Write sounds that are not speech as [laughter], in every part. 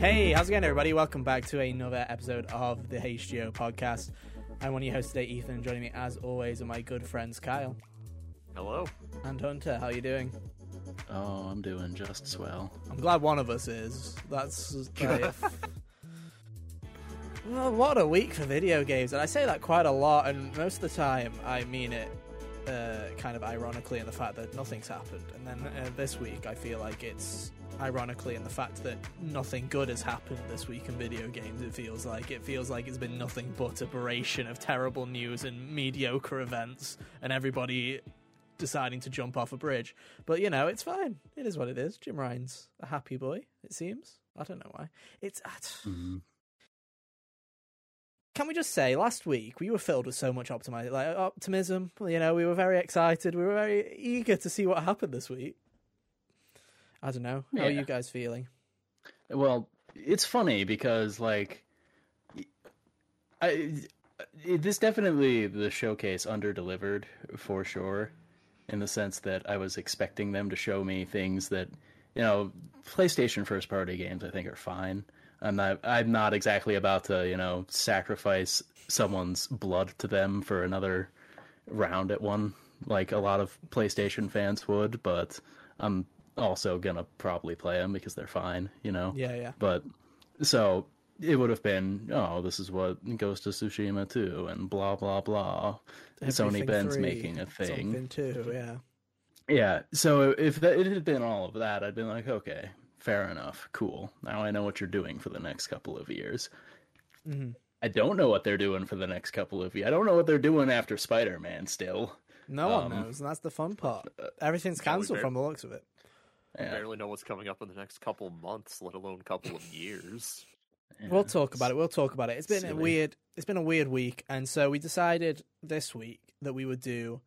Hey, how's it going, everybody? Welcome back to another episode of the HGO podcast. I'm one of your hosts today, Ethan, and joining me, as always, are my good friends Kyle Hello. and Hunter. How you doing? Oh, I'm doing just swell. I'm glad one of us is. That's like, [laughs] well, what a week for video games, and I say that quite a lot, and most of the time I mean it uh, kind of ironically in the fact that nothing's happened, and then uh, this week I feel like it's ironically in the fact that nothing good has happened this week in video games. It feels like it feels like it's been nothing but a aberration of terrible news and mediocre events, and everybody deciding to jump off a bridge. But you know, it's fine. It is what it is. Jim Ryan's a happy boy. It seems. I don't know why. It's. [sighs] Mhm. Can we just say, last week we were filled with so much optimi- like optimism. You know, we were very excited. We were very eager to see what happened this week. I don't know. How are you guys feeling? Well, it's funny because like, I it, this definitely the showcase under delivered for sure, in the sense that I was expecting them to show me things that you know PlayStation first party games I think are fine. I'm not I'm not exactly about to you know sacrifice someone's blood to them for another round at one like a lot of PlayStation fans would, but I'm also gonna probably play them because they're fine, you know. Yeah, yeah. But so it would have been, oh, this is what goes to Tsushima too, and blah blah blah. Sony Everything Ben's three, making a thing. Too, yeah. Yeah. So if that, it had been all of that, I'd been like, okay, fair enough, cool. Now I know what you're doing for the next couple of years. hmm I don't know what they're doing for the next couple of years. I don't know what they're doing after Spider Man. Still, No one Um, knows, and that's the fun part. Everything's cancelled from the looks of it. Yeah. Barely know what's coming up in the next couple months, let alone couple of years. [laughs] We'll talk about it. We'll talk about it. It's been a weird. It's been a weird week, and so we decided this week that we would do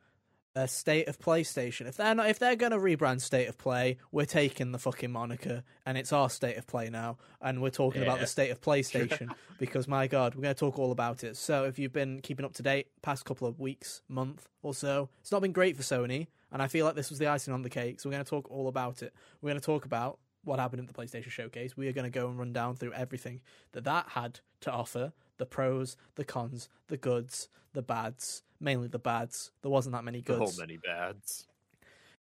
a state of PlayStation. If they're not, if they're gonna rebrand State of Play, we're taking the fucking moniker, and it's our State of Play now, and we're talking about the state of PlayStation [laughs] because my god, we're gonna talk all about it. So if you've been keeping up to date past couple of weeks, month or so, it's not been great for Sony, and I feel like this was the icing on the cake. So we're gonna talk all about it. We're gonna talk about what happened at the PlayStation Showcase. We are going to go and run down through everything that that had to offer the pros, the cons, the goods, the bads, mainly the bads. There wasn't that many So goods. many bads.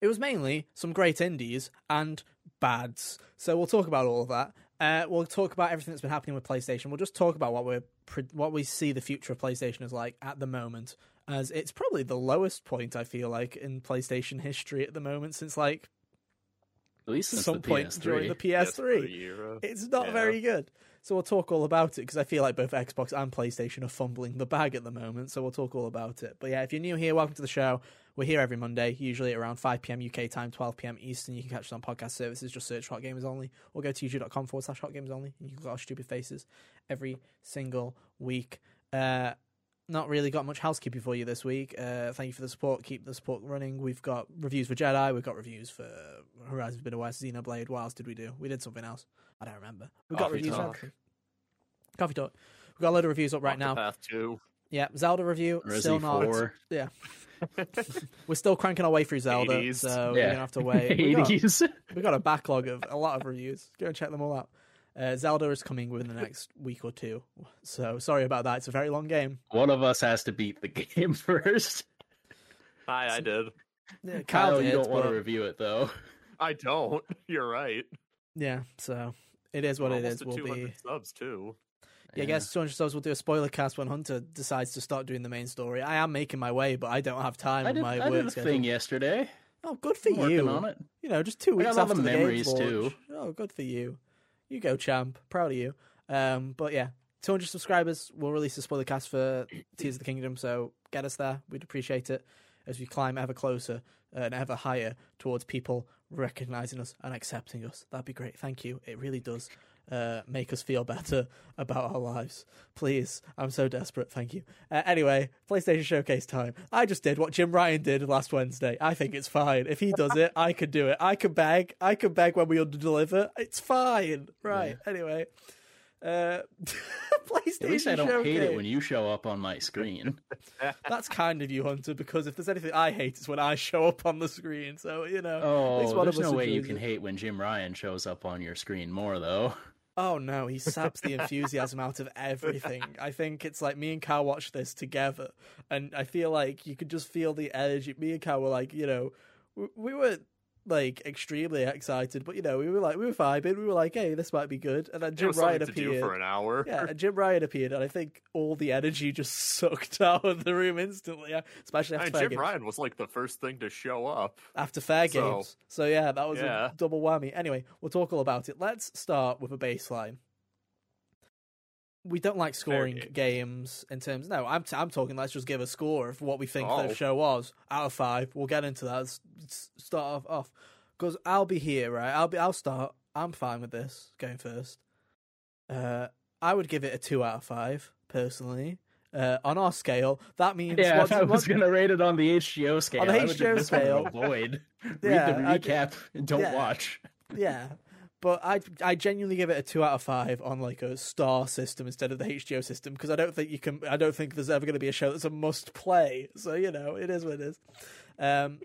It was mainly some great indies and bads. So we'll talk about all of that. Uh, we'll talk about everything that's been happening with PlayStation. We'll just talk about what we're what we see the future of PlayStation is like at the moment, as it's probably the lowest point I feel like in PlayStation history at the moment since like At least since some the point PS3. during the [laughs] PS3. era. It's not Yeah. very good. So we'll talk all about it because I feel like both Xbox and PlayStation are fumbling the bag at the moment. So we'll talk all about it. But yeah, if you're new here, welcome to the show. We're here every Monday, usually around 5 p.m. UK time, 12 p.m. Eastern. You can catch us on podcast services. Just search Hot Gamers Only or go to youtube.com forward slash Hot Gamers Only and you can look at our stupid faces every single week. Uh, not really got much housekeeping for you this week. Uh, thank you for the support. Keep the support running. We've got reviews for Jedi. We've got reviews for Horizon Forbidden West, Xenoblade. What else did we do? We did something else. I don't remember. We've got Coffee reviews. for Talk. everything. Coffee talk. We've got a load of reviews up right now. Path two. Yeah, Zelda review. still not. 4. Yeah. [laughs] We're still cranking our way through Zelda, 80s. so we're gonna have to wait. We got, [laughs] 80s. we got a backlog of a lot of reviews. Go and check them all out. Uh, Zelda is coming within the next week or two, so sorry about that. It's a very long game. One of us has to beat the game [laughs] first. Hi, I did. Yeah, Kyle, did, you don't want to review it though. I don't. [laughs] You're right. Yeah, so it is what We're almost is. at We'll 200 be. subs too. Yeah, I guess 200 subs. We'll do a spoiler cast when Hunter decides to start doing the main story. I am making my way, but I don't have time I with did, my I work did a schedule. thing yesterday. Oh, good for I'm working you. on it. You know, just two I weeks got after the the memories, game's too. Oh, good for you. You go, champ. Proud of you. Um, but yeah, 200 subscribers. We'll release a spoiler cast for Tears of the Kingdom, so get us there. We'd appreciate it as we climb ever closer and ever higher towards people recognizing us and accepting us. That'd be great. Thank you. It really does uh, make us feel better about our lives. Please, I'm so desperate. Thank you. Uh, anyway, PlayStation Showcase time. I just did what Jim Ryan did last Wednesday. I think it's fine. If he does it, I could do it. I could beg. I could beg when we under deliver. It's fine. Right. Anyway. Uh, PlayStation [laughs] At least I don't Showcase. hate it when you show up on my screen. [laughs] That's kind of you, Hunter, because if there's anything I hate, it's when I show up on the screen. So, you know. Oh, one there's of us no way you can hate when Jim Ryan shows up on your screen more, though. Oh no, he saps the enthusiasm out of everything. I think it's like me and Kyle watched this together, and I feel like you could just feel the energy. Me and Kyle were like, you know, we, we were like extremely excited, but you know, we were like, we were vibing. We were like, hey, this might be good. And then Jim Ryan appeared. for an hour. Yeah, and Jim Ryan appeared, and I think all the energy just [laughs] sucked out of the room instantly, especially after And Jim games. Ryan was like the first thing to show up. After fair So- games. So yeah, that was Yeah. a double whammy. Anyway, we'll talk all about it. Let's start with a baseline. We don't like scoring game. games in terms. No, I'm t- I'm talking. Let's just give a score of what we think Oh. the show was out of five. We'll get into that. Let's s- start off off because I'll be here, right? I'll be. I'll start. I'm fine with this going first. Uh, I would give it a two out of five personally. Uh, on our scale, that means Yeah, what- if I was what- going to rate it on the HGO scale, On the I would HGO give this one scale. a void. [laughs] Yeah, Read I- the recap and don't yeah. watch. yeah. But I I genuinely give it a two out of five on like a star system instead of the HGO system because I don't think you can I don't think there's ever going to be a show that's a must play. So you know it is what it is. Um,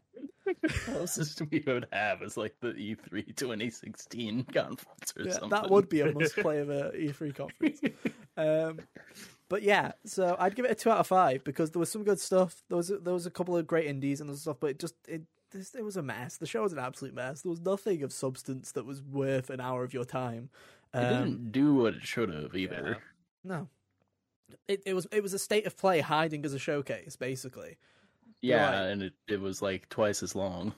[laughs] closest we would have is like the E E3 2016 conference or yeah, something. that would be a must [laughs] play of a E3 conference. Um, but yeah, so I'd give it a two out of five because there was some good stuff. There was there was a couple of great indies and stuff, but it just it this, it was a mess. The show was an absolute mess. There was nothing of substance that was worth an hour of your time. It Um, didn't do what it should have either. No. It it was it was a state of play hiding as a showcase, basically. Yeah, Right. and it, it was like twice as long.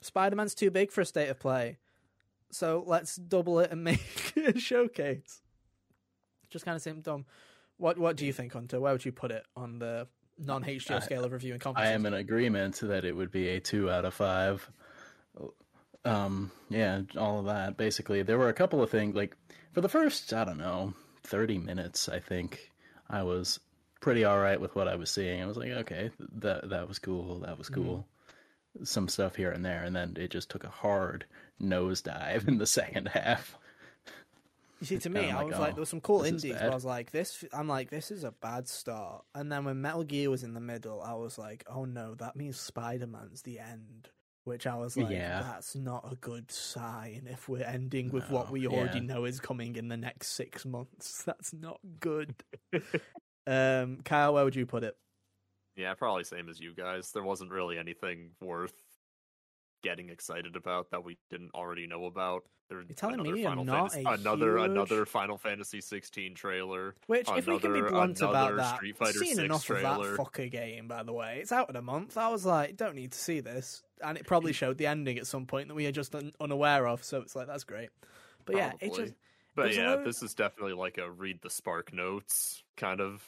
Spider Man's too big for a state of play. So let's double it and make [laughs] a showcase. Just kind of seemed dumb. What what do you think, Hunter? Where would you put it on the non HGO I- scale of reviewing I conferences? I am in agreement that it would be a two out of five. Um, yeah, all of that. Basically, there were a couple of things like for the first, I don't know, thirty minutes. I think I was pretty all right with what I was seeing. I was like, okay, that that was cool. That was cool. Some stuff here and there, and then it just took a hard nosedive [laughs] in the second half. You see, to me, I'm I like, was oh, like, there were some cool this indies, but. I was like, this. I'm like, this is a bad start. And then when Metal Gear was in the middle, I was like, oh no, that means Spider Man's the end. Which I was like, Yeah. that's not a good sign. If we're ending with what we already yeah. know is coming in the next six months, [laughs] that's not good. um, Kyle, where would you put it? Yeah, probably same as you guys. There wasn't really anything worth getting excited about that we didn't already know about. There, You're telling another me Final not Fantasy, another huge- another Final Fantasy 16 trailer. Which, if we can be blunt about that, Street Fighter seen 6 enough trailer. of that fucker game. By the way, it's out in a month. I was like, don't need to see this, and it probably [laughs] showed the ending at some point that we are just un- unaware of. So it's like that's great. But yeah, it just But there's yeah, this is definitely like a read the spark notes kind of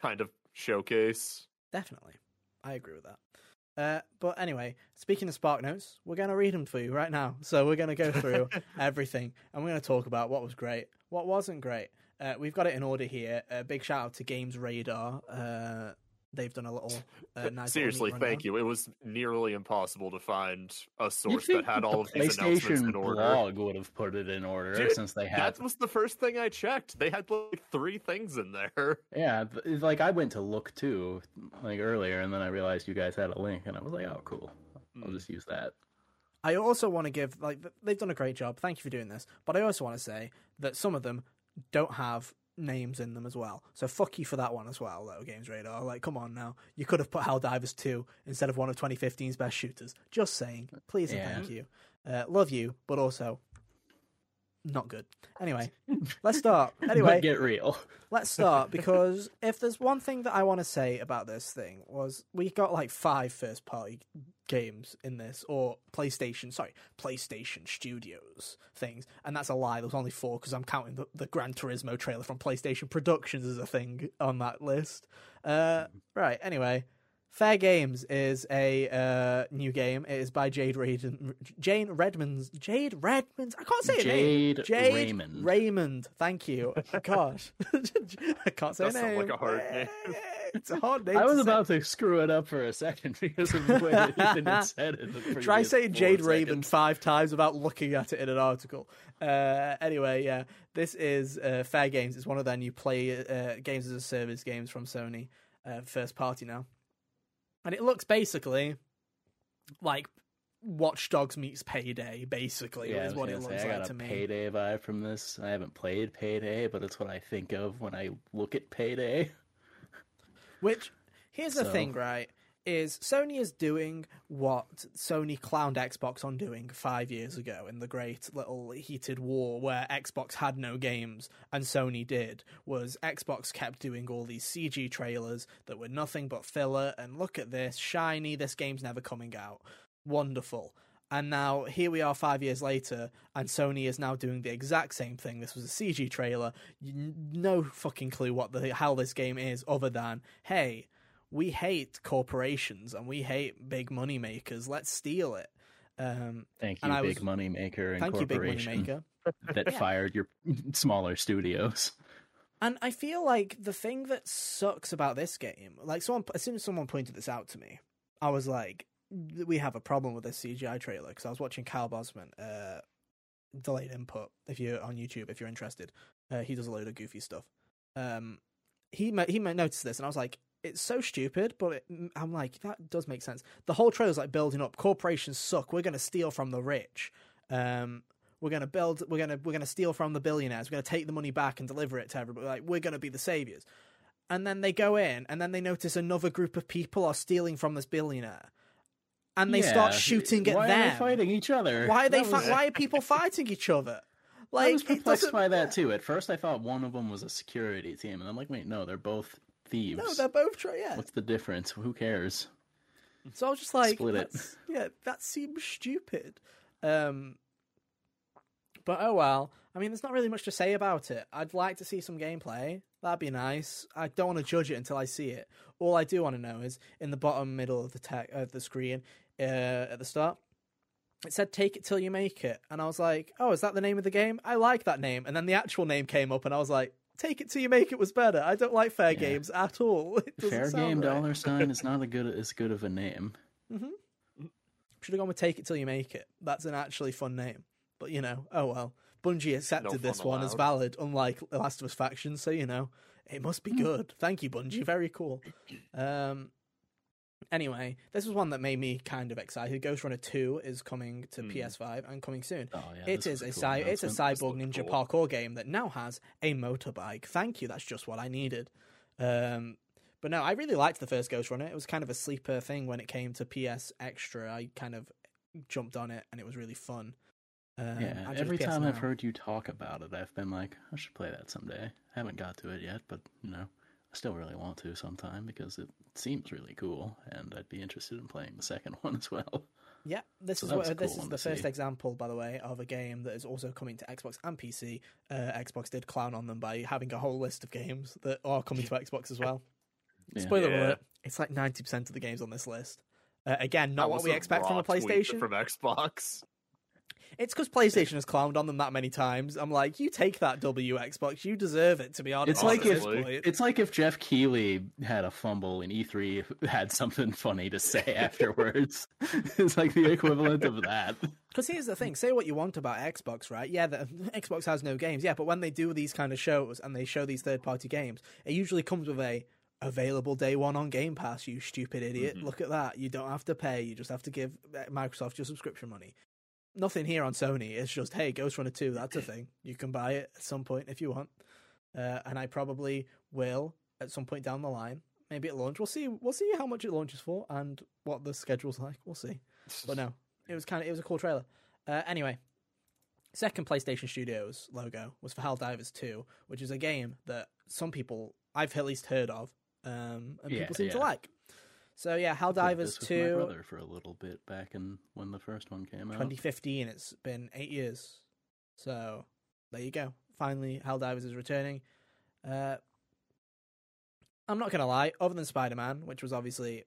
kind of showcase. definitely, I agree with that. Uh, but anyway, speaking of Spark Notes, we're going to read them for you right now. So we're going to go through [laughs] everything, and we're going to talk about what was great, what wasn't great. Uh, we've got it in order here. Uh, big shout out to Games Radar. Uh, they've done a little uh, [laughs] nice. Seriously, little thank you. It was nearly impossible to find a source that had the all of these announcements in order. blog would have put it in order Dude, since they had That was the first thing I checked. They had like three things in there. [laughs] Yeah, like I went to look too, like earlier, and then I realized you guys had a link, and I was like, "Oh, cool! I'll Mm. just use that." I also want to give like they've done a great job. Thank you for doing this. But I also want to say that some of them don't have names in them as well. So fuck you for that one as well, though, Games Radar. Like, come on now. You could have put Helldivers 2 instead of one of 2015's best shooters. Just saying. Please and Yeah. thank you. Uh, love you, but also not good. Anyway, [laughs] let's start. Anyway, but get real. [laughs] let's start because if there's one thing that I want to say about this thing was we got like five first party games in this or PlayStation sorry PlayStation Studios things. And that's a lie. There was only four because I'm counting the, the Gran Turismo trailer from PlayStation Productions as a thing on that list. Uh, right anyway Fair Games is a uh, new game. It is by Jade Raymond. Jane Redmond's. Jade Redmond's. I can't say her name. Jade Jade Raymond. Raymond. Thank you. [laughs] Gosh, [laughs] I can't say her Does sound name. like a hard name. It's a hard [laughs] name. I was to say. about to screw it up for a second because of the way that Ethan had said it. the Try saying four Jade seconds. Raymond five times without looking at it in an article. Uh, anyway, yeah, this is uh, Fair Games. It's one of their new play uh, games as a service games from Sony, uh, first party now, and it looks basically like Watch Dogs meets Payday, basically, Yeah, is what it looks say, I like got to a me. payday vibe from this. I haven't played payday, but it's what I think of when I look at payday. Which here's the thing, right? Is Sony is doing what Sony clowned Xbox on doing five years ago in the great little heated war where Xbox had no games and Sony did. Was Xbox kept doing all these CG trailers that were nothing but filler and look at this, shiny, this game's never coming out. Wonderful. And now here we are five years later, and Sony is now doing the exact same thing. This was a CG trailer. No fucking clue what the hell this game is, other than hey, we hate corporations and we hate big money makers. Let's steal it. Um, Thank you, And big was- money maker and thank you, big money corporation maker. [laughs] that fired your smaller studios. And I feel like the thing that sucks about this game, like someone, as soon as someone pointed this out to me, I was like, "We have a problem with this CGI trailer." Because I was watching Kyle Bosman, uh, delayed input. If you're on YouTube, if you're interested, uh, he does a load of goofy stuff. Um, he ma- he might notice this, and I was like, "It's so stupid," but it, I'm like, that does make sense. The whole trailer's like building up. Corporations suck. We're gonna steal from the rich. Um, we're gonna build. We're gonna we're gonna steal from the billionaires. We're gonna take the money back and deliver it to everybody. Like we're gonna be the saviors. And then they go in, and then they notice another group of people are stealing from this billionaire, and they start shooting at Why them. are they fighting each other? Why are they? Fi- why are people fighting each other? Like [laughs] I was perplexed by that too. At first, I thought one of them was a security team, and I'm like, wait, no, they're both thieves. No, they're both trying. Yeah. What's the difference? Who cares? So I was just like, Split it. that's- yeah, that seems stupid. Um, but oh well. I mean, there's not really much to say about it. I'd like to see some gameplay. That'd be nice. I don't want to judge it until I see it. All I do want to know is in the bottom middle of the tech of the screen uh, at the start. It said "Take it till you make it," and I was like, "Oh, is that the name of the game? I like that name." And then the actual name came up, and I was like, "Take it till you make it" was better. I don't like fair Yeah. games at all. [laughs] It doesn't Fair sound game right. dollar sign is not a good as good of a name. Mm-hmm. Should have gone with Take It Till You Make It. That's an actually fun name. But, you know, oh well. Bungie accepted No this fun one as valid, unlike The Last of Us Faction, so, you know, it must be good. Thank you, Bungie. Very cool. Um, anyway, this was one that made me kind of excited. Ghostrunner 2 is coming to Hmm. PS5 and coming soon. Oh yeah, It is a cool cy- it's a cyborg ninja cool. parkour game that now has a motorbike. Thank you. That's just what I needed. Um, but no, I really liked the first Ghostrunner. It was kind of a sleeper thing when it came to PS Extra. I kind of jumped on it and it was really fun. Um, Yeah, every time I've heard you talk about it, I've been like, I should play that someday. I haven't got to it yet, but you know, I still really want to sometime because it seems really cool, and I'd be interested in playing the second [laughs] one as well. Yeah, this So is what, was a this is the first see. example, by the way, of a game that is also coming to Xbox and PC. Uh, Xbox did clown on them by having a whole list of games that are coming to Xbox as well. Yeah. Spoiler Yeah. alert: it's like ninety percent of the games on this list. Uh, again, not what we expect from raw a tweet PlayStation. from Xbox. It's because PlayStation has clowned on them that many times. I'm like, you take that W, Xbox. You deserve it. To be honest, It's like if- It's like if Jeff Keighley had a fumble and E3 [laughs] had something funny to say [laughs] afterwards. [laughs] it's like the equivalent of that. Because here's the thing: say what you want about Xbox, right? Yeah, the, Xbox has no games. Yeah, but when they do these kind of shows and they show these third-party games, it usually comes with a available day one on Game Pass. You stupid idiot! Mhm. Look at that. You don't have to pay. You just have to give Microsoft your subscription money. Nothing here on Sony. It's just hey, Ghostrunner two. That's a [coughs] thing. You can buy it at some point if you want, uh, and I probably will at some point down the line. Maybe at launch. We'll see. We'll see how much it launches for and what the schedule's like. We'll see. But no, it was kind of it was a cool trailer. Uh, anyway, second PlayStation Studios logo was for Helldivers 2, which is a game that some people I've at least heard of, um, and Yeah, people seem to like. So yeah, I played Helldivers this with 2, my brother for a little bit back in when the first one came out. 2015. It's been eight years. So there you go. Finally, Hell Helldivers is returning. Uh, I'm not gonna lie. Other than Spider-Man, which was obviously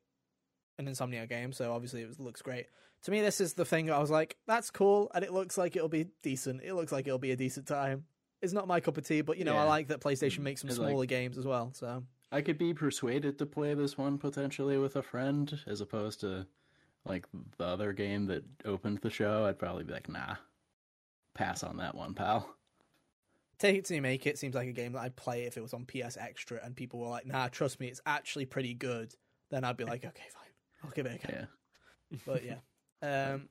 an Insomniac game, so obviously it was, looks great. To me, this is the thing. I was like, "That's cool," and it looks like it'll be decent. It looks like it'll be a decent time. It's not my cup of tea, but you know, I like that PlayStation makes some It's like- smaller games as well. So I could be persuaded to play this one potentially with a friend as opposed to like the other game that opened the show. I'd probably be like, nah, pass on that one, pal. Take It You Make It seems like a game that I'd play if it was on PS Extra and people were like, nah, trust me, it's actually pretty good. Then I'd be like, okay, fine. I'll give it a go. Yeah. But yeah. [laughs] Um,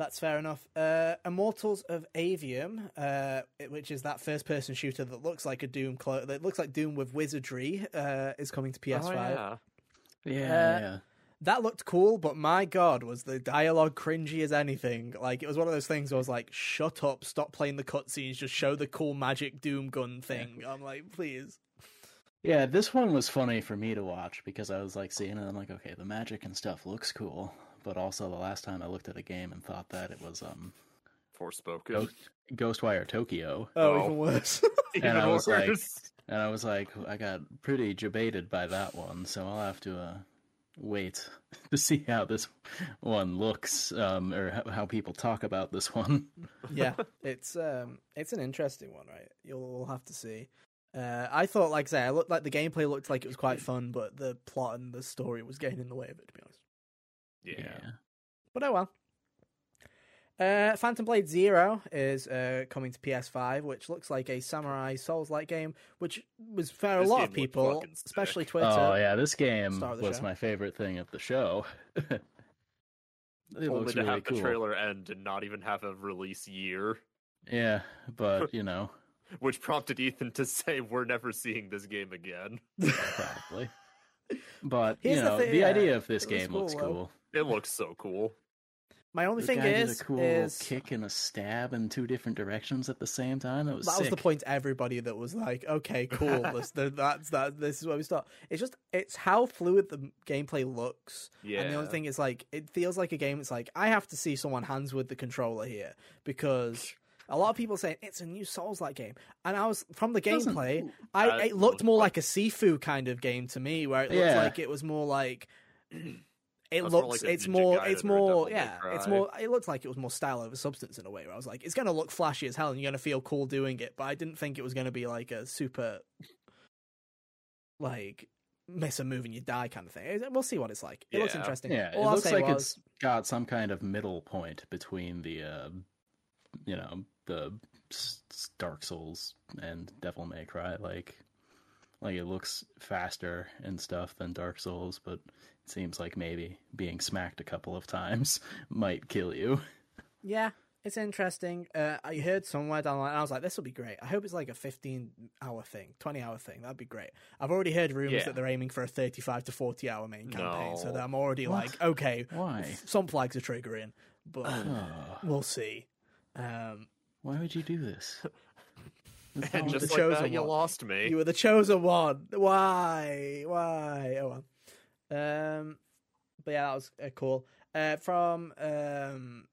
That's fair enough. Uh, Immortals of Aveum, uh, which is that first-person shooter that looks like a Doom, clo- that looks like Doom with wizardry, uh, is coming to PS5. Oh, yeah. Yeah, Uh, yeah. That looked cool, but my god, was the dialogue cringy as anything. Like it was one of those things where I was like, "Shut up! Stop playing the cutscenes. Just show the cool magic Doom gun thing." I'm like, please. Yeah, this one was funny for me to watch because I was like seeing it. I'm like, okay, the magic and stuff looks cool, but also the last time I looked at a game and thought that it was um Forspoken. Ghost, Ghostwire Tokyo, Oh, Oh. even worse. [laughs] Even I was like- and I was like, I got pretty debated by that one, so I'll have to uh, wait [laughs] to see how this one looks, um, or how, how people talk about this one. [laughs] yeah, it's um, it's an interesting one, right? You'll have to see. Uh, I thought, like I say, I looked like the gameplay looked like it was quite fun, but the plot and the story was getting in the way of it, to be honest. Yeah. But oh well. Uh, Phantom Blade Zero is uh, coming to PS5, which looks like a samurai Souls-like game, which was for a This lot of people, especially Twitter. Oh yeah, this game Star of the was show. my favorite thing of the show. [laughs] it Only looks to really have cool. the trailer end and not even have a release year, Yeah, but [laughs] you know, which prompted Ethan to say, "We're never seeing this game again." probably. [laughs] But Here's you the know, thing, the yeah, idea of this it looks game looks cool, though. cool. It looks so cool. My only The thing guy is, did a cool is kick and a stab in two different directions at the same time. That was that was the point. to Everybody that was like, "Okay, cool, [laughs] this, that's that. This is where we start." It's just it's how fluid the gameplay looks. Yeah. And the only thing is, like, it feels like a game. It's like I have to see someone hands with the controller here because a lot of people saying it's a new Souls-like game, and I was from the gameplay. I Uh, it looked looked more like- like a Sifu kind of game to me, where it looked Yeah. like it was more like. [clears throat] It That's looks. like it's more. It's more. Devil May Yeah. It's more. It looked like it was more style over substance in a way. Where I was like, it's going to look flashy as hell, and you're going to feel cool doing it. But I didn't think it was going to be like a super, like miss a move and you die kind of thing. We'll see what it's like. It looks interesting. Yeah, All it I'll looks like was, it's got some kind of middle point between the, uh, you know, the s- s- Dark Souls and Devil May Cry. Like, like it looks faster and stuff than Dark Souls, but it seems like maybe being smacked a couple of times [laughs] might kill you. Yeah, it's interesting. Uh, I heard somewhere down the line, and I was like, this will be great. I hope it's like a 15 hour thing, 20 hour thing. That'd be great. I've already heard rumors Yeah. that they're aiming for a 35 to 40 hour main campaign, so No. that I'm already What? like, okay, Why? some flags are triggering, but Oh, [sighs] we'll see. Um, why would you do this? And [laughs] just the like chosen that, you one. lost me. you were the chosen one. Why? Why? Oh well. Um, but yeah, that was uh, cool. Uh, from um,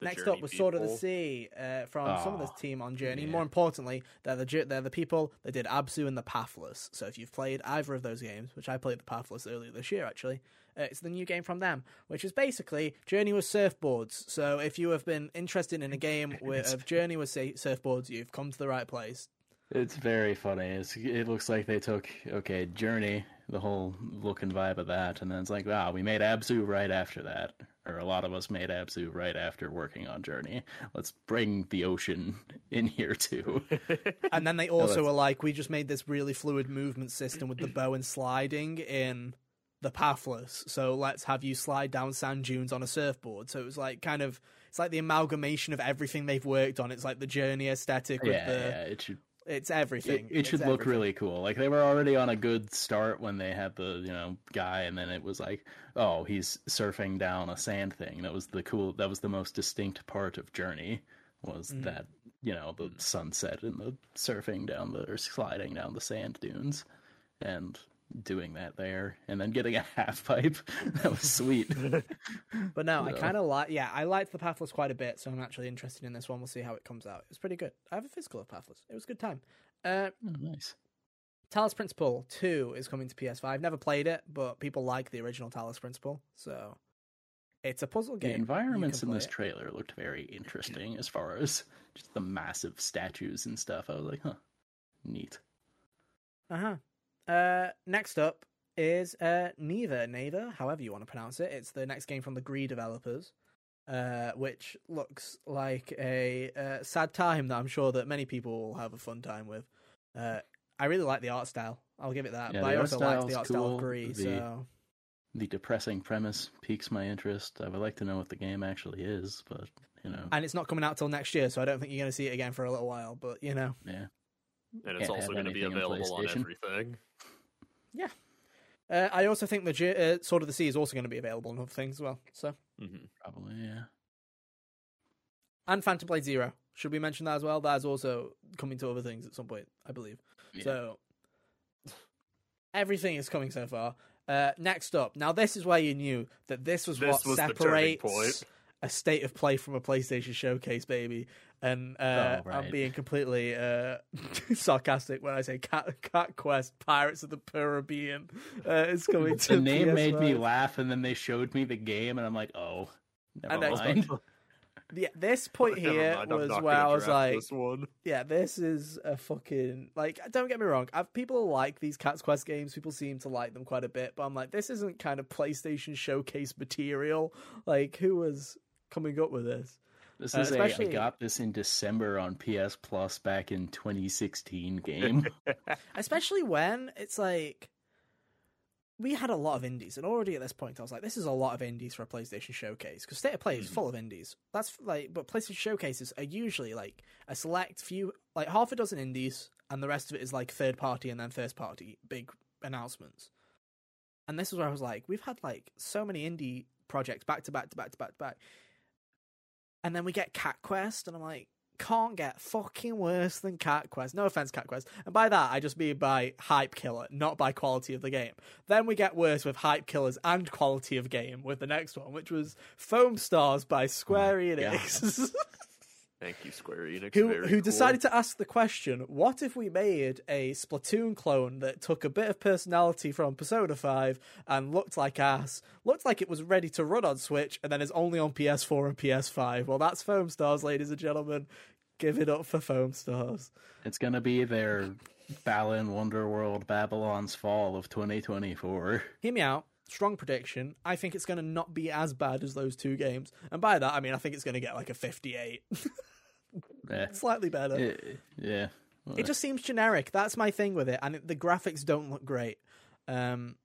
The Next Journey up was Sword of the. Sea uh, from some of this Oh, team on Journey. yeah. More importantly, they're the they're the people that did Abzu and the Pathless. So if you've played either of those games, which I played the Pathless earlier this year, actually, uh, it's the new game from them, which is basically Journey with surfboards. So if you have been interested in a game [laughs] with, of Journey with sa- surfboards, you've come to the right place. It's very funny. It's, it looks like they took okay Journey, the whole look and vibe of that, and then it's like, wow, we made Abzu right after that, or a lot of us made Abzu right after working on Journey. Let's bring the ocean in here too. [laughs] And then they also that's- were like, we just made this really fluid movement system with the bow and sliding in the pathless. So let's have you slide down sand dunes on a surfboard. So it was like kind of it's like the amalgamation of everything they've worked on. It's like the journey aesthetic with yeah, the yeah, it should it's everything. it should It's look everything. really cool. Like they were already on a good start when they had the you know guy, and then it was like, oh, he's surfing down a sand thing. That was the cool. That was the most distinct part of Journey was Mhm. that you know the sunset and the surfing down the or sliding down the sand dunes, and doing that there, and then getting a half pipe. [laughs] that was sweet. [laughs] But no, I kind of like. Yeah, I liked the pathless quite a bit, so I'm actually interested in this one. We'll see how it comes out. It was pretty good. I have a physical of pathless. It was a good time. Uh, Oh, nice. Talos Principle 2 is coming to PS5. Never played it, but people like the original Talos Principle, so it's a puzzle game. The environments in this it. trailer looked very interesting as far as just the massive statues and stuff. I was like, huh, neat. Uh-huh. Uh Next up is uh Neva, Neva, however you want to pronounce it. It's the next game from the Gris developers, uh, which looks like a uh, sad time that I'm sure that many people will have a fun time with. Uh, I really like the art style. I'll give it that. Yeah, but I also like the art style of cool. Gris, The- so the depressing premise piques my interest. I would like to know what the game actually is, but you know, And it's not coming out till next year, so I don't think you're going to see it again for a little while. But you know, yeah. And it's also going to be anything on available on PlayStation. everything. uh, I also think the J- uh, Sword of the Sea is also going to be available on other things as well. So hmm Probably, yeah. and Phantom Blade Zero. Should we mention that as well? That is also coming to other things at some point, I believe. Yeah. So everything is coming so far. Uh, next up, now this is where you knew that this was This what was the separates point. a state of play from a PlayStation Showcase, baby. And uh, Oh, I'm being completely uh, [laughs] sarcastic when I say Cat, Cat Quest Pirates of the Caribbean uh, is [laughs] coming to the name made me laugh, and then they showed me the game, and I'm like, oh, never Xbox. mind. [laughs] Yeah, this point here mind, was where I was like, this one. yeah, this is a fucking like. Don't get me wrong. I've, people like these Cat's Quest games. People seem to like them quite a bit. But I'm like, this isn't kind of PlayStation Showcase material. Like, who was coming up with this? This Uh, is a I especially- got this in December on PS Plus back in 2016 game. [laughs] Especially when it's like we had a lot of indies, and already at this point, I was like, this is a lot of indies for a PlayStation Showcase because State of Play is Mhm. full of indies. That's like, but PlayStation Showcases are usually like a select few, like half a dozen indies, and the rest of it is like third party and then first party big announcements. And this is where I was like, we've had like so many indie projects back to back to back to back to back, and then we get Cat Quest, and I'm like, can't get fucking worse than Cat Quest. No offense, Cat Quest. And by that, I just mean by hype killer, not by quality of the game. Then we get worse with hype killers and quality of game with the next one, which was Foamstars by Square oh Enix. [laughs] Thank you, Square Enix. who Very who cool. decided to ask the question, what if we made a Splatoon clone that took a bit of personality from Persona 5 and looked like ass, looked like it was ready to run on Switch, and then is only on PS4 and PS5? Well, that's Foamstars, ladies and gentlemen. Give it up for Foamstars. it's gonna be their Balan Wonderworld Babylon's Fall of 2024. Hear me out. Strong prediction. I think it's going to not be as bad as those two games. And by that, I mean, I think it's going to get like a 58. [laughs] Yeah, Slightly better. Yeah. Well, It just seems generic. That's my thing with it. And it, the graphics don't look great. Um,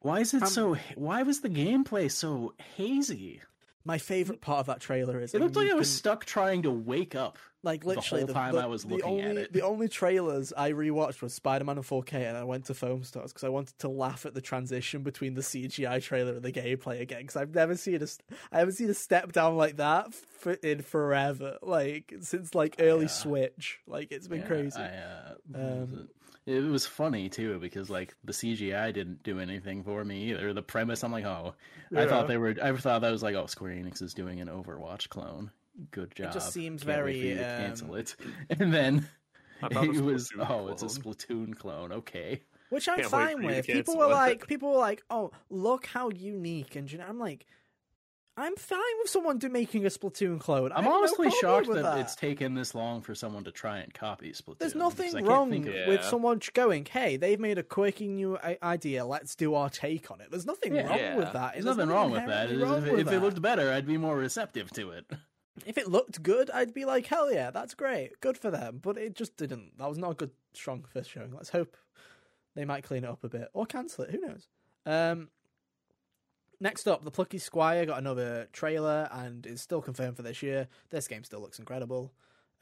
why is it um, so? Why was the gameplay so hazy? My favorite part of that trailer is It looked like I was can- stuck trying to wake up. like literally the whole time I was the looking only, at it. The only trailers I rewatched was Spider Man in 4K, and I went to Foamstars because I wanted to laugh at the transition between the CGI trailer and the gameplay again. Because I've never seen a, I haven't seen a step down like that for, in forever, like since like early Yeah. Switch. Like it's been Yeah, crazy. I, uh, Um, it was funny too because like the CGI didn't do anything for me either. The premise, I'm like, oh, I thought they were. I thought that was like, oh, Square Enix is doing an Overwatch clone. Good job. It just seems Can't wait very, for you to um, cancel it. [laughs] And then How about it was, Splatoon oh, it's a? Splatoon clone. Okay. Which I'm Can't fine for you with. People cancel were it. like, people were like, "Oh, look how unique!" And gen- I'm like, I'm fine with someone do making a Splatoon clone. I I'm have no honestly shocked that, that it's taken this long for someone to try and copy Splatoon. There's nothing wrong think of- with Yeah. someone going, "Hey, they've made a quirky new idea. Let's do our take on it." There's nothing Yeah. wrong Yeah. with that. There's nothing wrong with that. wrong If, with if it that. looked better, I'd be more receptive to it. [laughs] if it looked good, I'd be like, "Hell yeah, that's great, good for them." But it just didn't. That was not a good, strong first showing. Let's hope they might clean it up a bit or cancel it. Who knows? Um, next up, the Plucky Squire got another trailer and is still confirmed for this year. This game still looks incredible.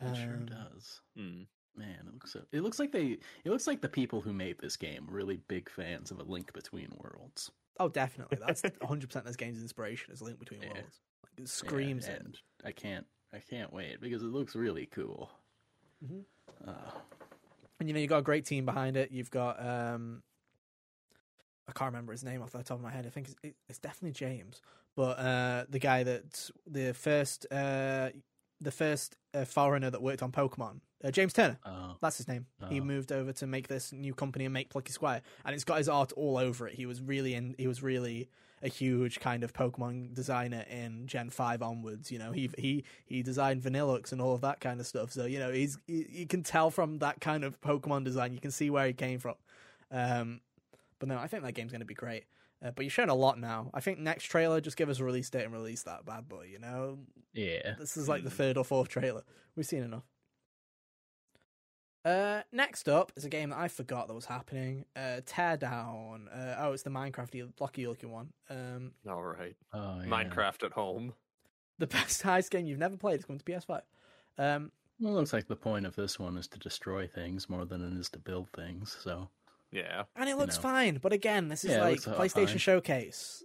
It sure Um, does. Hmm. Man, it looks so, it looks like they it looks like the people who made this game were really big fans of a link between worlds. Oh, definitely. That's 100 percent this game's inspiration is Link Between Yeah. Worlds. Like, it screams and, it. I can't I can't wait because it looks really cool. Mhm. Uh, And you know, you've got a great team behind it. You've got um I can't remember his name off the top of my head. I think it's, it's definitely James, but uh the guy that the first uh the first uh, foreigner that worked on Pokemon, uh, James Turner. uh, That's his name. He Oh. moved over to make this new company and make Plucky Squire, and it's got his art all over it. He was really in. He was really a huge kind of Pokemon designer in Gen Five onwards. You know, he he he designed Vanilluxe and all of that kind of stuff. So you know, he's he, you can tell from that kind of Pokemon design, you can see where he came from. Um, but no, I think that game's going to be great. Uh, but you're showing a lot now. I think next trailer, just give us a release date and release that bad boy. You know, yeah. this is like the Mm. third or fourth trailer. We've seen enough. Uh, next up is a game that I forgot that was happening. Uh, Teardown. Uh, oh, it's the Minecraft lucky looking one. Um, All right. Oh, yeah. Minecraft at home. the [laughs] best heist game you've never played is going to PS5. Um, Well, it looks like the point of this one is to destroy things more than it is to build things. So Yeah. and it looks know. fine, but again, this is Yeah, like PlayStation fine. Showcase.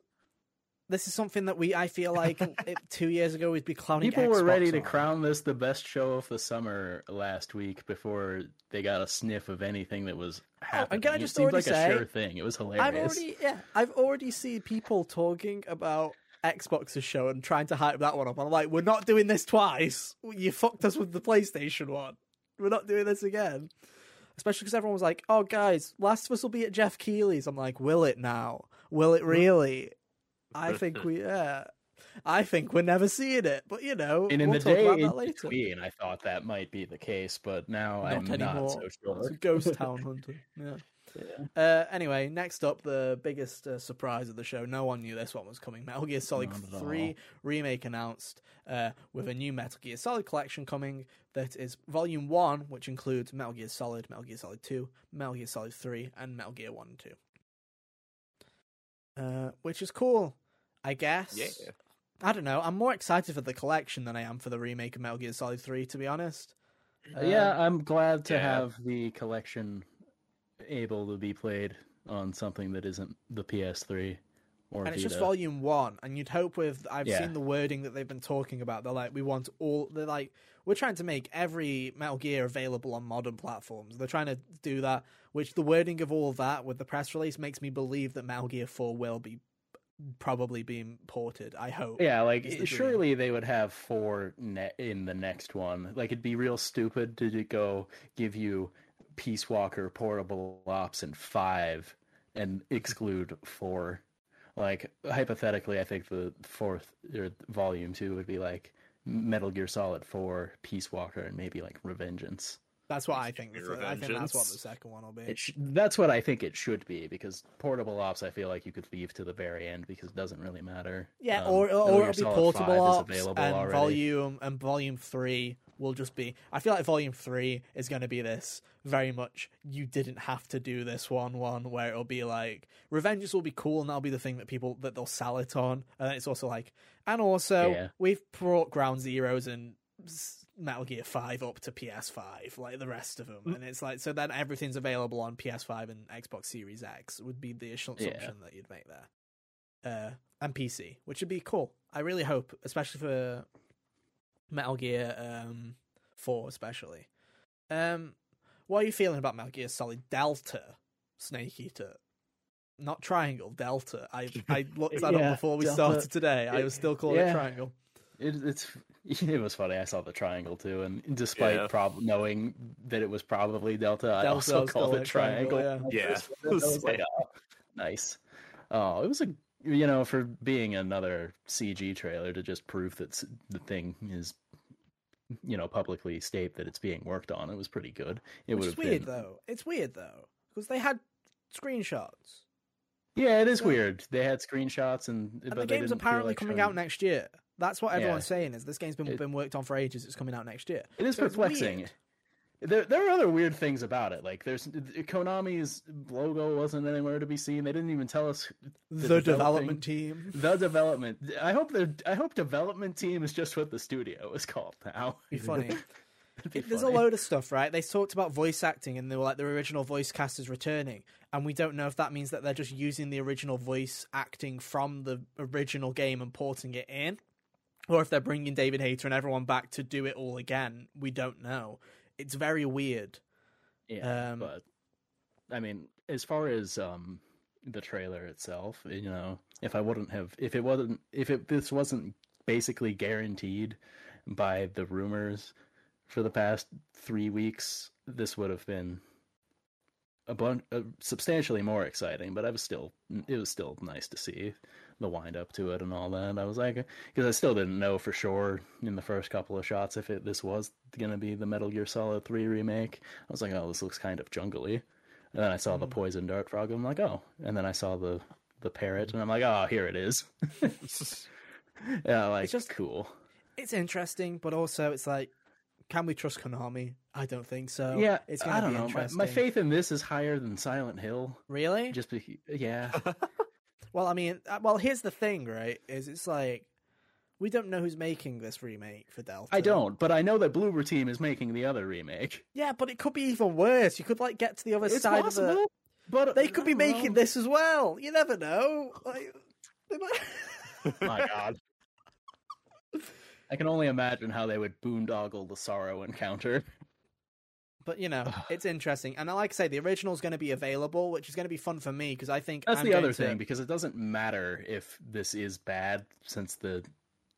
This is something that we, I feel [laughs] like, it, two years ago we'd be clowning. people were Xbox ready to on. crown this the best show of the summer last week before they got a sniff of anything that was oh, happening. can I It seemed like say, a sure thing. It was hilarious. I've already, yeah, I've already seen people talking about Xbox's show and trying to hype that one up. I'm like, we're not doing this twice. You fucked us with the PlayStation one. We're not doing this again. Especially because everyone was like, "Oh, guys, Last of Us will be at Jeff Keighley's." I'm like, "Will it now? Will it mm-hmm. really?" I [laughs] think we, yeah, I think we're never seeing it. But you know, And in we'll the talk day about that later. between, I thought that might be the case, but now Not I'm anymore. not so sure. It's a ghost [laughs] town hunter. Yeah. Yeah. Uh, anyway, next up, the biggest uh, surprise of the show. No one knew this one was coming. Metal Gear Solid Not 3 remake announced uh, with a new Metal Gear Solid collection coming. That is Volume 1, which includes Metal Gear Solid, Metal Gear Solid 2, Metal Gear Solid 3, and Metal Gear 1 and 2. Uh, which is cool, I guess. Yeah. I don't know. I'm more excited for the collection than I am for the remake of Metal Gear Solid 3, to be honest. Uh, yeah, I'm glad to yeah. have the collection able to be played on something that isn't the PS3 or and it's just volume one and you'd hope with i've Yeah. seen the wording that they've been talking about they're like we want all they're like we're trying to make every metal gear available on modern platforms they're trying to do that which the wording of all that with the press release makes me believe that metal gear 4 will be probably being ported i hope Yeah, like the dream. surely they would have four ne- in the next one. Like it'd be real stupid to go give you Peace Walker, Portable Ops, and five, and exclude four. Like hypothetically, I think the fourth or volume two would be like Metal Gear Solid Four, Peace Walker, and maybe like Revengeance. that's what i think the i think that's what the second one will be It sh- that's what I think it should be because Portable Ops, I feel like you could leave to the very end because it doesn't really matter. Yeah, Um, or Metal or it'll be portable ops, and already. volume and volume three will just be. I feel like volume three is going to be this very much. You didn't have to do this one one where it'll be like Revenges will be cool and that'll be the thing that people that they'll sell it on, and then it's also like, and also Yeah. we've brought Ground Zeroes and Metal Gear Five up to PS5 like the rest of them, Mm. and it's like so then everything's available on PS5 and Xbox Series X would be the assumption Yeah. that you'd make there uh, and PC, which would be cool. I really hope, especially for Metal Gear um, Four, especially. Um, what are you feeling about Metal Gear Solid Delta, Snake Eater? Not Triangle, Delta. I I [laughs] looked that Yeah, up before we Delta. started today. I was still calling it Triangle. It, it's [laughs] it was funny. I saw the triangle too, and despite Yeah. prob- knowing that it was probably Delta, I Delta also called called it triangle. triangle, yeah. I was [laughs] like, oh, nice. Oh, it was a you know for being another CG trailer to just prove that the thing is you know publicly state that it's being worked on. It was pretty good. It Which would is have weird been. though. It's weird though because they had screenshots. Yeah, it is So- weird. They had screenshots and, And but the game's apparently like coming showing- out next year. That's what everyone's Yeah. saying. Is this game's been It- been worked on for ages? It's coming out next year. It is So perplexing. There, there are other weird things about it. Like, there's Konami's logo wasn't anywhere to be seen. They didn't even tell us The, developing- development team. the development. I hope the I hope development team is just what the studio is called now. Be funny. [laughs] Be There's funny. a load of stuff, right? They talked about voice acting, and they were like the original voice cast is returning, and we don't know if that means that they're just using the original voice acting from the original game and porting it in, or if they're bringing David Hayter and everyone back to do it all again. We don't know. It's very weird. Yeah, um, but I mean, as far as um the trailer itself, you know, if I wouldn't have, if it wasn't, if it this wasn't basically guaranteed by the rumors for the past three weeks, this would have been a bunch, uh, substantially more exciting. But I was still, it was still nice to see the wind up to it and all that. I was like, because I still didn't know for sure in the first couple of shots if it this was gonna be the Metal Gear Solid Three remake. I was like, oh, this looks kind of jungly. And then I saw the mm. poison dart frog. I'm like, oh. And then I saw the the parrot, and I'm like, oh, here it is. [laughs] yeah, like it's just- cool. It's interesting, but also it's like Can we trust Konami? I don't think so. yeah, it's I don't be know. My, interesting. my faith in this is higher than Silent Hill. Really? Just be, yeah, [laughs] Well, I mean, uh, well, here's the thing, right? Is it's like we don't know who's making this remake for Delta. I don't, but I know that Bloober Team is making the other remake. Yeah, but it could be even worse. You could like get to the other It's side possible, of the. but They could be making know. this as well. You never know. Like, they might... [laughs] My God. I can only imagine how they would boondoggle the Sorrow encounter. But you know, it's interesting, and like I say, the original is going to be available, which is going to be fun for me because I think That's I'm the other to- thing because it doesn't matter if this is bad since the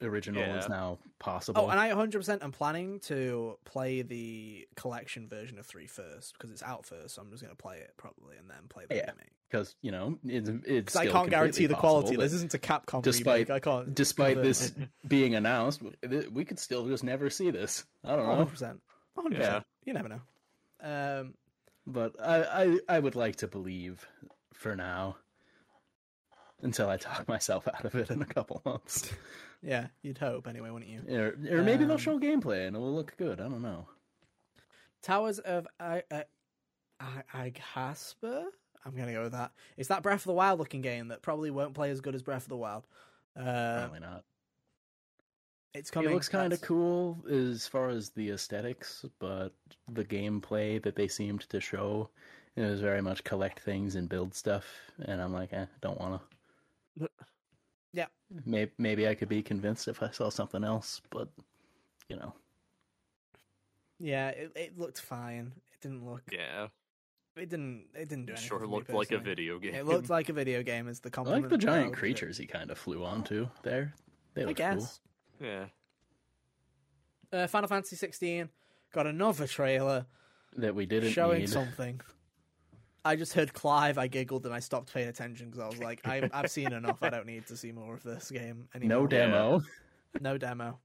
original is now possible. Oh, and I 100% am planning to play the collection version of 3 first because it's out first, so I'm just going to play it probably and then play the Yeah. remake. because you know it's, it's Because I can't guarantee completely the quality. This isn't a Capcom despite- remake. I can't. despite this [laughs] being announced, we could still just never see this. I don't know, 100%. 100%. Yeah. You never know. Um, but I, I I would like to believe for now until I talk [laughs] myself out of it in a couple months, yeah, you'd hope anyway, wouldn't you? or, or maybe they'll Um, show gameplay and it will look good. I don't know. Towers of I, I, I, Ighasper? I'm going to go with that. It's that Breath of the Wild looking game that probably won't play as good as Breath of the Wild. Uh, Probably not. It's coming. It looks kind of cool as far as the aesthetics, but the gameplay that they seemed to show it was very much collect things and build stuff, and I'm like, eh, don't want to. [laughs] Yeah. Maybe maybe I could be convinced if I saw something else, but you know, Yeah, it, it looked fine. It didn't look. Yeah, It didn't. It didn't do anything. sure looked like a video game. It looked like a video game. Is the I compliment. like the giant would give it. creatures he kind of flew onto there. They I look cool. Guess. yeah. Uh, Final Fantasy 16 got another trailer that we didn't showing need. something. I just heard Clive. I giggled and I stopped paying attention because I was like, I, I've seen enough. I don't need to see more of this game anymore. No demo. No demo.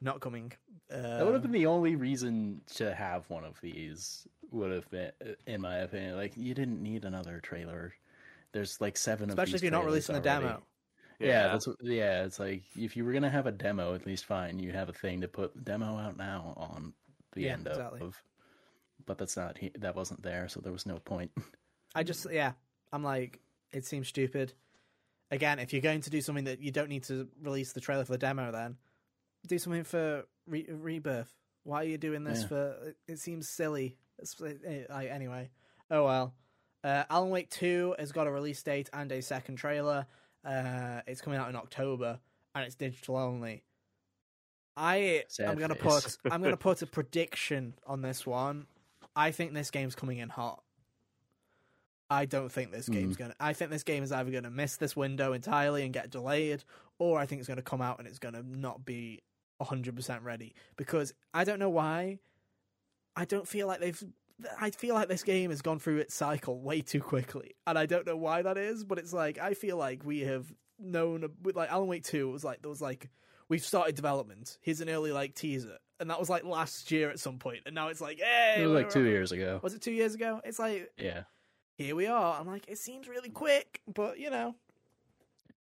Not coming. Uh, That would have been the only reason to have one of these. Would have been, in my opinion, like you didn't need another trailer. There's like seven of especially these if you're not releasing a already. demo. Yeah, that's what, yeah. It's like if you were gonna have a demo, at least fine. You have a thing to put the demo out now on the Yeah, end exactly. of. But that's not that wasn't there, so there was no point. I just yeah, I'm like it seems stupid. Again, if you're going to do something that you don't need to release the trailer for the demo, then do something for re- Rebirth. Why are you doing this Yeah. for? It, it seems silly. Eh, I, anyway, oh well. Uh, Alan Wake Two has got a release date and a second trailer. Uh, it's coming out in October and it's digital only. I Sad I'm gonna face. put I'm gonna put a prediction on this one. I think this game's coming in hot. I don't think this game's gonna. I think this game is either gonna miss this window entirely and get delayed, or I think it's gonna come out and it's gonna not be hundred percent ready. Because I don't know why. I don't feel like they've. I feel like this game has gone through its cycle way too quickly, and I don't know why that is. But it's like I feel like we have known with like Alan Wake Two. It was like there was like we've started development. Here's an early like teaser, and that was like last year at some point. point, and now it's like hey, it was like two years ago. Was it two years ago? It's like Yeah, here we are. I'm like, it seems really quick, but you know,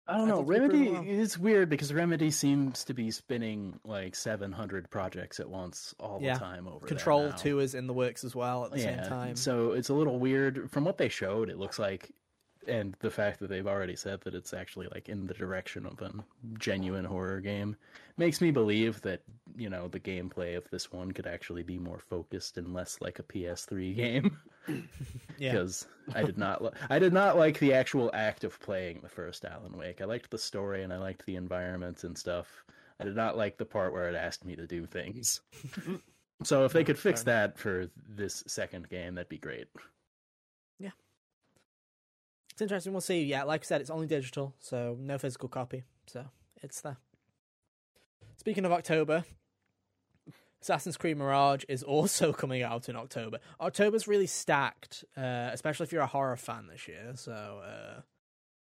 I don't know. Remedy well. it's weird because Remedy seems to be spinning like seven hundred projects at once all Yeah. the time over there Control. Two is in the works as well at the same time. So it's a little weird. From what they showed, it looks like, and the fact that they've already said that it's actually like in the direction of a genuine horror game makes me believe that you know the gameplay of this one could actually be more focused and less like a PS3 [laughs] game. yeah, Because I did not, li- I did not like the actual act of playing the first Alan Wake. I liked the story and I liked the environment and stuff. I did not like the part where it asked me to do things. [laughs] so if they could fix that for this second game, that'd be great. It's interesting. We'll see. Yeah, like I said, it's only digital, so no physical copy. So it's there. Speaking of October, Assassin's Creed Mirage is also [laughs] coming out in October. October's really stacked, uh, especially if you're a horror fan this year. So uh,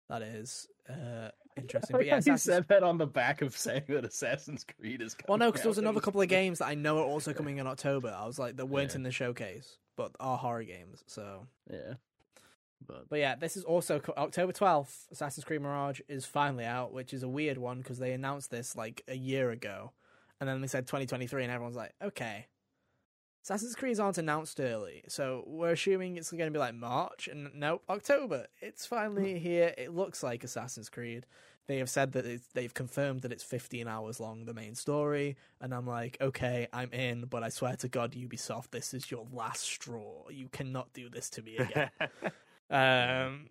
that is uh, interesting. But yeah, you said that on the back of saying that Assassin's Creed is. coming. Well, no, because there was another couple of games that I know are also [laughs] coming in October. I was like, that weren't Yeah. in the showcase, but are horror games. So, Yeah, but but yeah, this is also co- October twelfth. Assassin's Creed Mirage is finally out, which is a weird one because they announced this like a year ago, and then they said 2023, and everyone's like, okay, Assassin's Creed aren't announced early, so we're assuming it's going to be like March, and nope, October. It's finally hmm. here. It looks like Assassin's Creed. They have said that it's, they've confirmed that it's 15 hours long, the main story, and I'm like, okay, I'm in, but I swear to God, Ubisoft, this is your last straw. You cannot do this to me again. [laughs] um,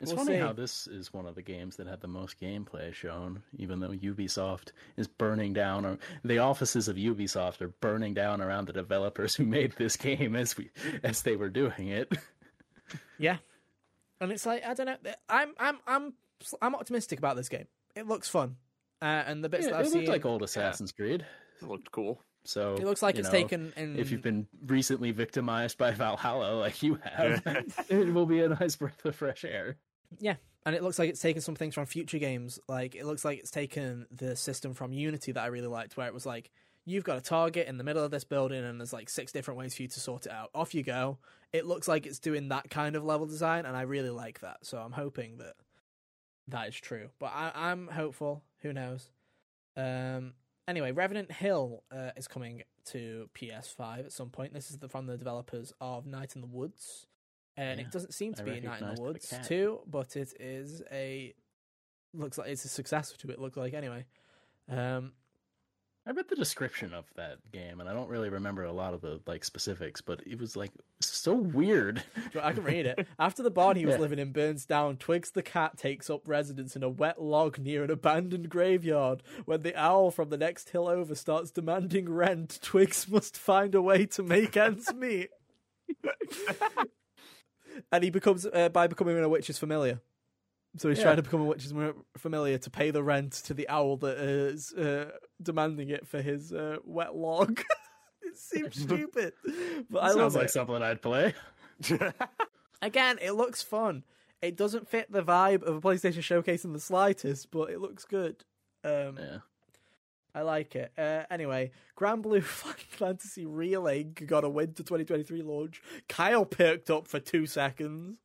It's We'll funny see. how this is one of the games that had the most gameplay shown, even though Ubisoft is burning down, or the offices of Ubisoft are burning down around the developers who made this game as we as they were doing it. Yeah, and it's like I don't know. I'm I'm I'm I'm optimistic about this game. It looks fun, uh, and the bits Yeah, that I've looked seen, like old Assassin's Creed. It looked cool. So it looks like it's know, taken in. If you've been recently victimized by Valhalla like you have, [laughs] it will be a nice breath of fresh air. Yeah, and it looks like it's taken some things from future games. Like it looks like it's taken the system from Unity that I really liked, where it was like you've got a target in the middle of this building, and there's like six different ways for you to sort it out. Off you go. It looks like it's doing that kind of level design, and I really like that. So I'm hoping that that is true. But I, I'm hopeful. Who knows? Um. Anyway, Revenant Hill uh, is coming to PS5 at some point. This is the, from the developers of Night in the Woods, and Yeah, it doesn't seem to I be Night in the Woods too, but it is a looks like it's a successor to it. Looks like anyway. Um, I read the description of that game, and I don't really remember a lot of the like specifics, but it was like so weird. [laughs] but I can read it. After the barn he was Yeah. living in burns down, Twigs the cat takes up residence in a wet log near an abandoned graveyard. When the owl from the next hill over starts demanding rent, Twigs must find a way to make ends meet. [laughs] and he becomes uh, by becoming a witch's familiar. So he's Yeah. trying to become a witch's familiar to pay the rent to the owl that is uh, demanding it for his uh, wet log. [laughs] it seems [laughs] stupid, but I Sounds like it. something I'd play. [laughs] Again, it looks fun. It doesn't fit the vibe of a PlayStation Showcase in the slightest, but it looks good. Um, Yeah. I like it. Uh, anyway, Granblue Fantasy Relay got a win to 2023 launch. Kyle perked up for two seconds.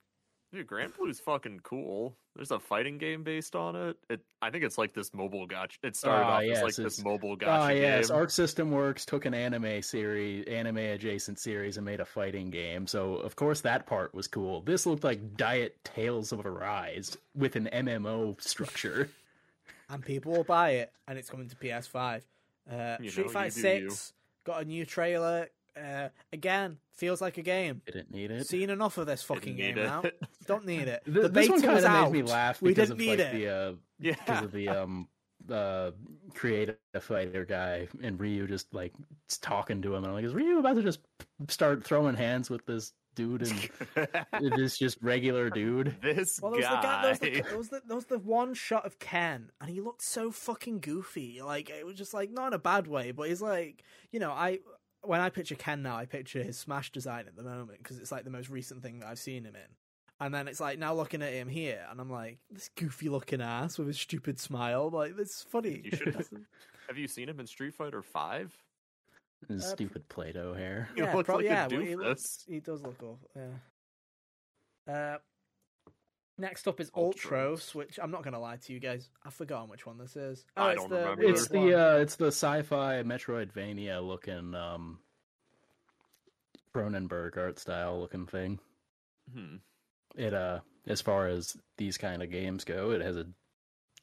Dude, Granblue's fucking cool. There's a fighting game based on it. It I think it's like this mobile gacha. It started Ah, off yes, as like this mobile Ah, gacha yes. game. Arc System Works took an anime series, anime adjacent series, and made a fighting game. So of course that part was cool. This looked like Diet Tales of Arise with an MMO structure. [laughs] and people will buy it, and it's coming to PS5. Uh, You Street know, Fighter you do you. Six got a new trailer. Uh, again, feels like a game. Didn't need it. Seen enough of this fucking game need now. [laughs] Don't need it. Th- the this one kind of out. made me laugh We didn't of need like it. the uh, [laughs] Yeah. because of the um uh creative fighter guy and Ryu just like talking to him and I'm like, is Ryu about to just start throwing hands with this dude and [laughs] this just regular dude? this Well, there was, the guy, guy. there, was the, there was the there was the one shot of Ken, and he looked so fucking goofy. Like it was just like not in a bad way, but he's like, you know, I when I picture Ken now, I picture his Smash design at the moment because it's like the most recent thing that I've seen him in. And then it's like now looking at him here, and I'm like, this goofy looking ass with his stupid smile. Like this is funny. You should [laughs] have you seen him in Street Fighter Five? His Uh, stupid Play-Doh hair. He yeah, looks prob- like a yeah, well, he looks, he does look awful. Yeah. Uh, next up is Ultros, Ultros. which I'm not gonna lie to you guys, I've forgotten which one this is. I it's don't the remember. It's the uh it's the sci-fi Metroidvania looking um Cronenberg art style looking thing. Hmm. It uh as far as these kind of games go, it has a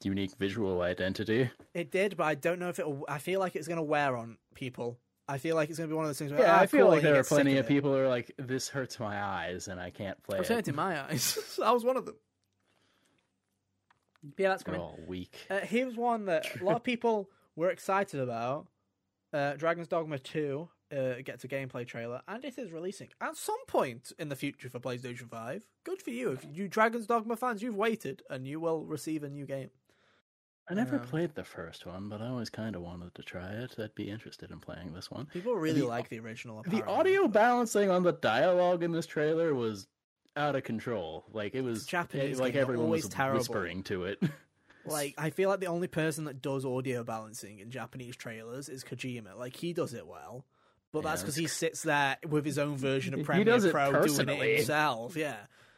unique visual identity. It did, but I don't know if it. I feel like it's gonna wear on people. I feel like it's gonna be one of those things. Where, Yeah, ah, I feel cool, like there are plenty of of it. people who are like, "This hurts my eyes, and I can't play I've it it." in my eyes. [laughs] I was one of them. Yeah, that's coming. all weak. Uh, here's one that a lot of [laughs] people were excited about. Uh, Dragon's Dogma 2 uh, gets a gameplay trailer, and it is releasing at some point in the future for PlayStation 5. Good for you. If you Dragon's Dogma fans, you've waited, and you will receive a new game. I never um, played the first one, but I always kind of wanted to try it. I'd be interested in playing this one. People really The- like the original. The audio balancing on the dialogue in this trailer was out of control. Like it was Japanese like game, everyone always was terrible. whispering to it. [laughs] Like, I feel like the only person that does audio balancing in Japanese trailers is Kojima. Like, he does it well. But that's because he sits there with his own version of Premiere it Pro doing it himself. Yeah.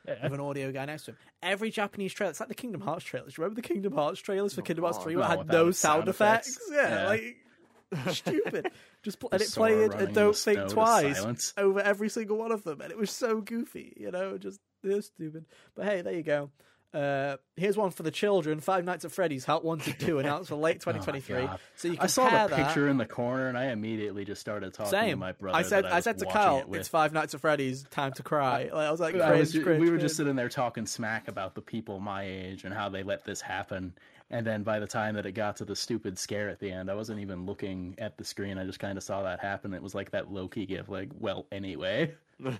Yeah. With an audio guy next to him. Every Japanese trailer, it's like the Kingdom Hearts trailers. Do you remember the Kingdom Hearts trailers for Oh, Kingdom Hearts God. 3 where it had no sound, sound effects? effects. Yeah, Yeah. like [laughs] stupid. Just pl- and it played and don't think twice over every single one of them, and it was so goofy. You know, just was stupid. But hey, there you go. Uh, here's one for the children: Five Nights at Freddy's Help Wanted Two, announced for late 2023. [laughs] Oh so you can I saw the that- picture in the corner, and I immediately just started talking to Same. my brother. I said, that I, said to Kyle, it "It's Five Nights at Freddy's. Time to cry." Like, I was like, I cringe, was ju- cringe, we were cringe. just sitting there talking smack about the people my age and how they let this happen. And then by the time that it got to the stupid scare at the end, I wasn't even looking at the screen. I just kind of saw that happen. It was like that Loki gif, like, well, anyway. [laughs]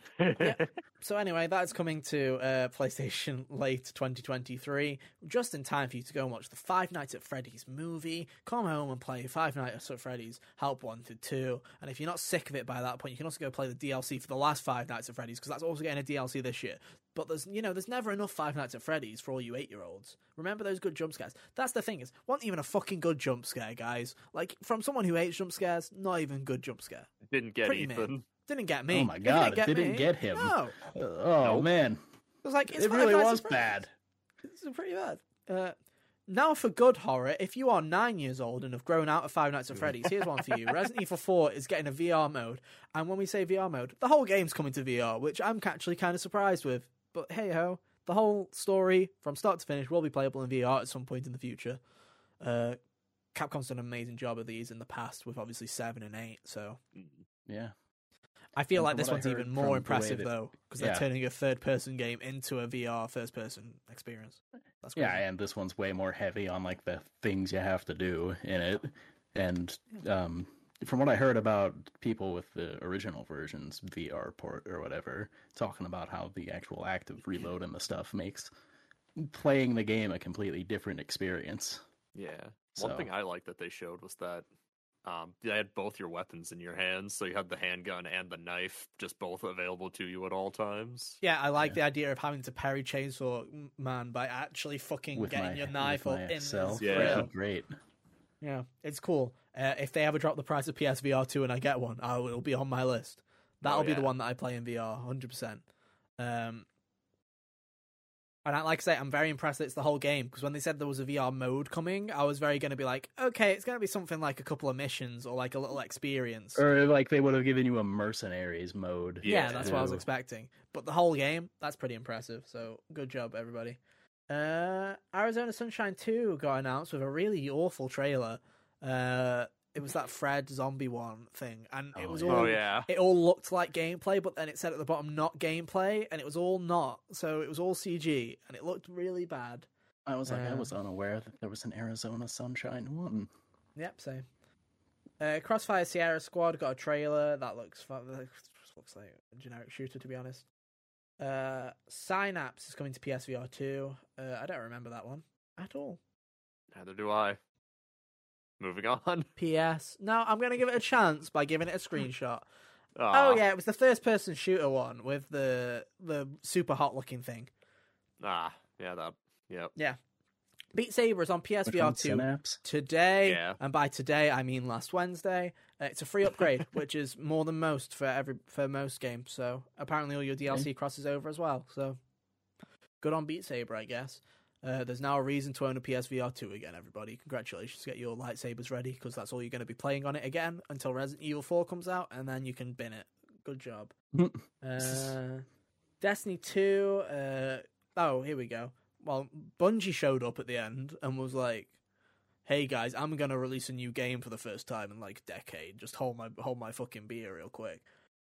So anyway, that's coming to uh, PlayStation [laughs] late 2023, just in time for you to go and watch the Five Nights at Freddy's movie. Come home and play Five Nights at Freddy's Help Wanted 2. And if you're not sick of it by that point, you can also go play the DLC for the last Five Nights at Freddy's because that's also getting a DLC this year. But there's you know there's never enough Five Nights at Freddy's for all you eight year olds. Remember those good jump scares. That's the thing is, wasn't even a fucking good jump scare, guys. Like from someone who hates jump scares, not even good jump scare. Didn't get Pretty Ethan. mean. Didn't get me. Oh my If it God, it get didn't me- get him. No, Oh, Nope. man. it was like it's it really was bad. It's pretty bad. Uh, now for good horror, if you are nine years old and have grown out of Five Nights at Freddy's, here's one for you. [laughs] Resident Evil 4 is getting a VR mode, and when we say VR mode, the whole game's coming to VR, which I'm actually kind of surprised with. But hey ho, the whole story from start to finish will be playable in VR at some point in the future. Uh, Capcom's done an amazing job of these in the past with obviously 7 and 8, so Yeah. I feel And like this one's even more impressive that- though, because they're turning a third person game into a VR first person experience. That's crazy. Yeah, and this one's way more heavy on like the things you have to do in it. And um, from what I heard about people with the original versions VR port or whatever, talking about how the actual active reload and the stuff makes playing the game a completely different experience. Yeah. So- One thing I liked that they showed was that um, they had both your weapons in your hands, so you had the handgun and the knife just both available to you at all times. Yeah, I like the idea of having to parry Chainsaw Man by actually fucking With getting my, your knife with up my in cell. the Yeah. That'd grill. be great. Yeah, it's cool. Uh, if they ever drop the price of PSVR 2 and I get one, I will be on my list. That'll Oh, be the one that I play in VR, 100%. Um, and I, like I say, I'm very impressed that it's the whole game because when they said there was a VR mode coming, I was very going to be like, okay, it's going to be something like a couple of missions or like a little experience. Or like they would have given you a mercenaries mode. Yeah, Yeah. that's what I was expecting. But the whole game, that's pretty impressive. So good job, everybody. Uh, Arizona Sunshine 2 got announced with a really awful trailer. Uh, it was that Fred zombie one thing, and it Oh, was all Oh yeah. it all looked like gameplay, but then it said at the bottom not gameplay, and it was all not. So it was all CG, and it looked really bad. I was like, I Uh, was unaware that there was an Arizona Sunshine one. Yep, same. Uh, Crossfire Sierra Squad got a trailer that looks fun. that looks like a generic shooter, to be honest. Uh, Synapse is coming to PSVR 2. Uh, I don't remember that one at all. Neither do I. Moving on. [laughs] PS. No, I'm going to give it a chance by giving it a screenshot. Aw, Oh yeah, it was the first person shooter one with the the super hot looking thing. Ah, yeah, that. Yep. Yeah. Beat Saber is on Which PSVR 2 Synapse. today, Yeah. and by today I mean last Wednesday. Uh, it's a free upgrade, [laughs] which is more than most for every for most games. So apparently all your DLC crosses over as well. So good on Beat Saber, I guess. Uh, there's now a reason to own a PSVR 2 again, everybody. Congratulations, get your lightsabers ready because that's all you're going to be playing on it again until Resident Evil 4 comes out, and then you can bin it. Good job. [laughs] uh, Destiny 2. Uh, oh, here we go. Well, Bungie showed up at the end and was like, "Hey guys, I'm gonna release a new game for the first time in like a decade. Just hold my hold my fucking beer real quick."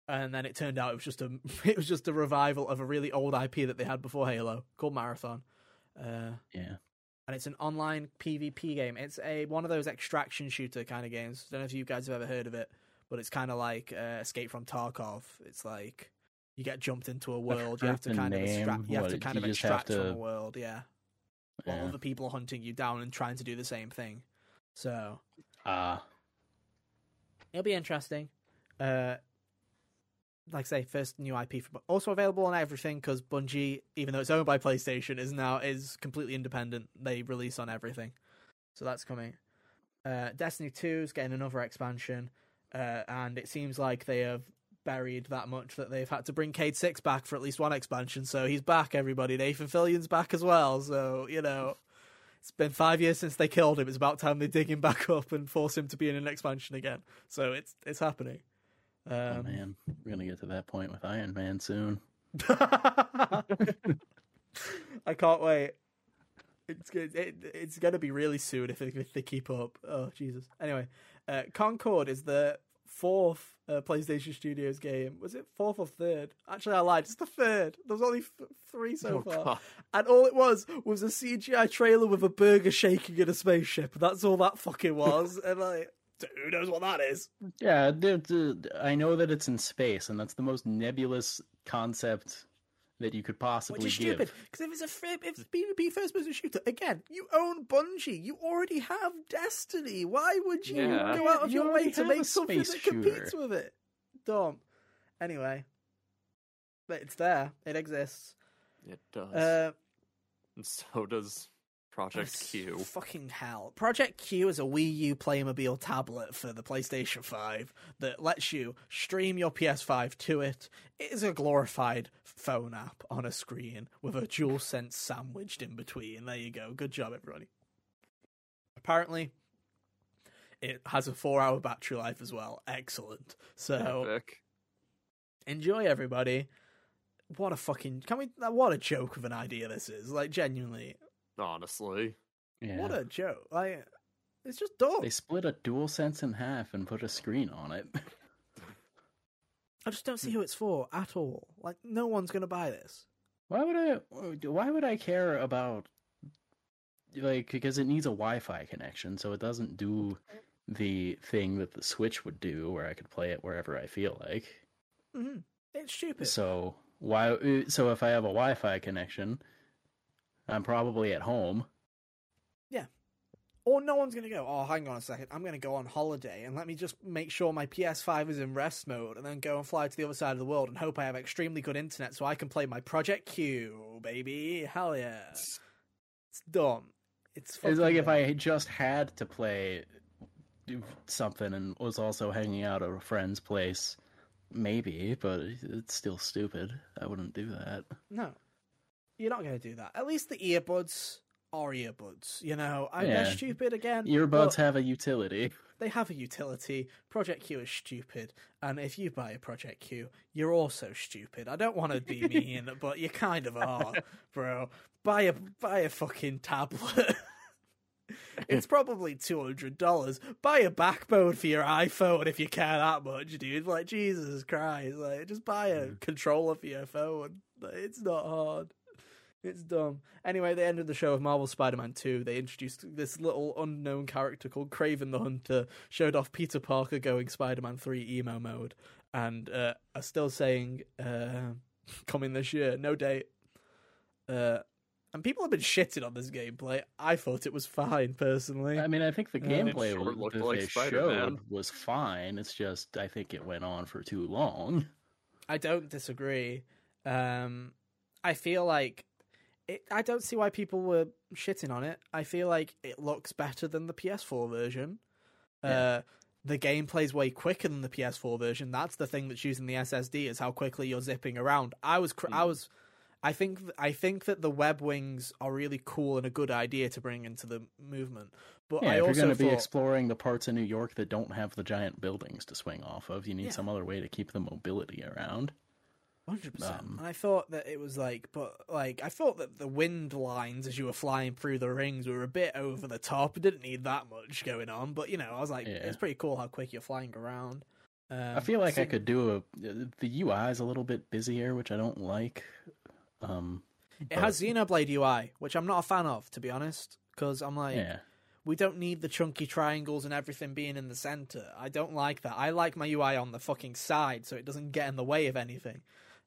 And then it turned out it was just a [laughs] it was just a revival of a really old IP that they had before Halo called Marathon. Uh, Yeah. and it's an online PvP game. It's a one of those extraction shooter kind of games. I Don't know if you guys have ever heard of it, but it's kind of like uh, Escape from Tarkov. It's like you get jumped into a world. You have to kind of extract. You have to kind of extract from a world. Yeah, while Yeah. other people are hunting you down and trying to do the same thing. So Ah, it'll be interesting. Uh, like I say, first new IP for also available on everything because Bungie, even though it's owned by PlayStation, is now is completely independent. They release on everything, so that's coming. Uh, Destiny Two is getting another expansion, uh, and it seems like they have buried that much that they've had to bring Cayde-6 back for at least one expansion. So he's back, everybody. Nathan Fillion's back as well. So you know, It's been five years since they killed him. It's about time they dig him back [laughs] up and force him to be in an expansion again. So it's it's happening. Oh Um, man, we're gonna get to that point with Iron Man soon. [laughs] I can't wait. It's good. It, it's gonna be really soon if, if they keep up. Oh Jesus. Anyway, uh, Concord is the fourth uh, PlayStation Studios game. Was it fourth or third? Actually, I lied. It's the third. There's only f- three so Oh, far, God. and all it was was a CGI trailer with a burger shaking in a spaceship. That's all that fucking was. and like, who knows what that is? Yeah, dude, dude, I know that it's in space, and that's the most nebulous concept that you could possibly Which is give. stupid because if it's a free, if it's PvP first person shooter, again, you own Bungie. You already have Destiny. Why would you Yeah. go out of You your way to make something space that competes with it? Dumb. Anyway, but it's there. It exists. It does. Uh, and so does Project Q. Fucking hell. Project Q is a Wii U Playmobil tablet for the PlayStation 5 that lets you stream your PS5 to it. It is a glorified phone app on a screen with a DualSense sandwiched in between. There you go. Good job, everybody. Apparently, it has a four hour battery life as well. Excellent. So Epic. enjoy, everybody. What a fucking. Can we. What a joke of an idea this is. Like, genuinely. Honestly. Yeah. What a joke! Like, it's just dumb. They split a DualSense in half and put a screen on it. [laughs] I just don't see who it's for at all. Like, no one's gonna buy this. Why would I? Why would I care about? Like, because it needs a Wi-Fi connection, so it doesn't do the thing that the Switch would do, where I could play it wherever I feel like. hmm It's stupid. So why? So if I have a Wi-Fi connection, I'm probably at home. Yeah. Or no one's gonna go. Oh, hang on a second. I'm gonna go on holiday and let me just make sure my PS5 is in rest mode, and then go and fly to the other side of the world and hope I have extremely good internet so I can play my Project Q, baby. Hell yeah! It's dumb. It's, It's like fucking if. I just had to play something and was also hanging out at a friend's place, maybe, but it's still stupid. I wouldn't do that. No, you're not going to do that. At least the earbuds are earbuds. You know, I, Yeah. they're stupid again. Earbuds have a utility. [laughs] they have a utility. Project Q is stupid, and if you buy a Project Q, you're also stupid. I don't want to be mean, [laughs] but you kind of are, bro. Buy a buy a fucking tablet. [laughs] It's probably two hundred dollars. Buy a backbone for your iPhone if you care that much, dude. Like Jesus Christ, like just buy a hmm. controller for your phone. Like, It's not hard. It's dumb. Anyway, they ended the show with Marvel Spider-Man 2. They introduced this little unknown character called Kraven the Hunter, showed off Peter Parker going Spider-Man 3 emo mode, and uh, are still saying uh, [laughs] coming this year, no date. Uh, and people have been shitting on this gameplay. I thought it was fine, personally. I mean, I think the Uh, gameplay It sure was- looked that like they Spider-Man. showed was fine. It's just I think it went on for too long. I don't disagree. Um, I feel like it, I don't see why people were shitting on it. I feel like it looks better than the PS4 version. Uh, the gameplay's way quicker than the PS4 version. That's the thing that's using the SSD is how quickly you're zipping around. I was, cr- I was, I think, th- I think that the web wings are really cool and a good idea to bring into the movement. But Yeah, I if you're also going to be exploring the parts of New York that don't have the giant buildings to swing off of, you need Yeah. some other way to keep the mobility around. Hundred percent. Um, And I thought that it was like, but like, I thought that the wind lines as you were flying through the rings were a bit over the top. It didn't need that much going on, but you know, I was like, Yeah. it's pretty cool how quick you're flying around. Um, I feel like I could do a the UI is a little bit busier, which I don't like. Um, It has Xenoblade UI, which I'm not a fan of, to be honest, because I'm like, yeah, we don't need the chunky triangles and everything being in the center. I don't like that. I like my UI on the fucking side, so it doesn't get in the way of anything.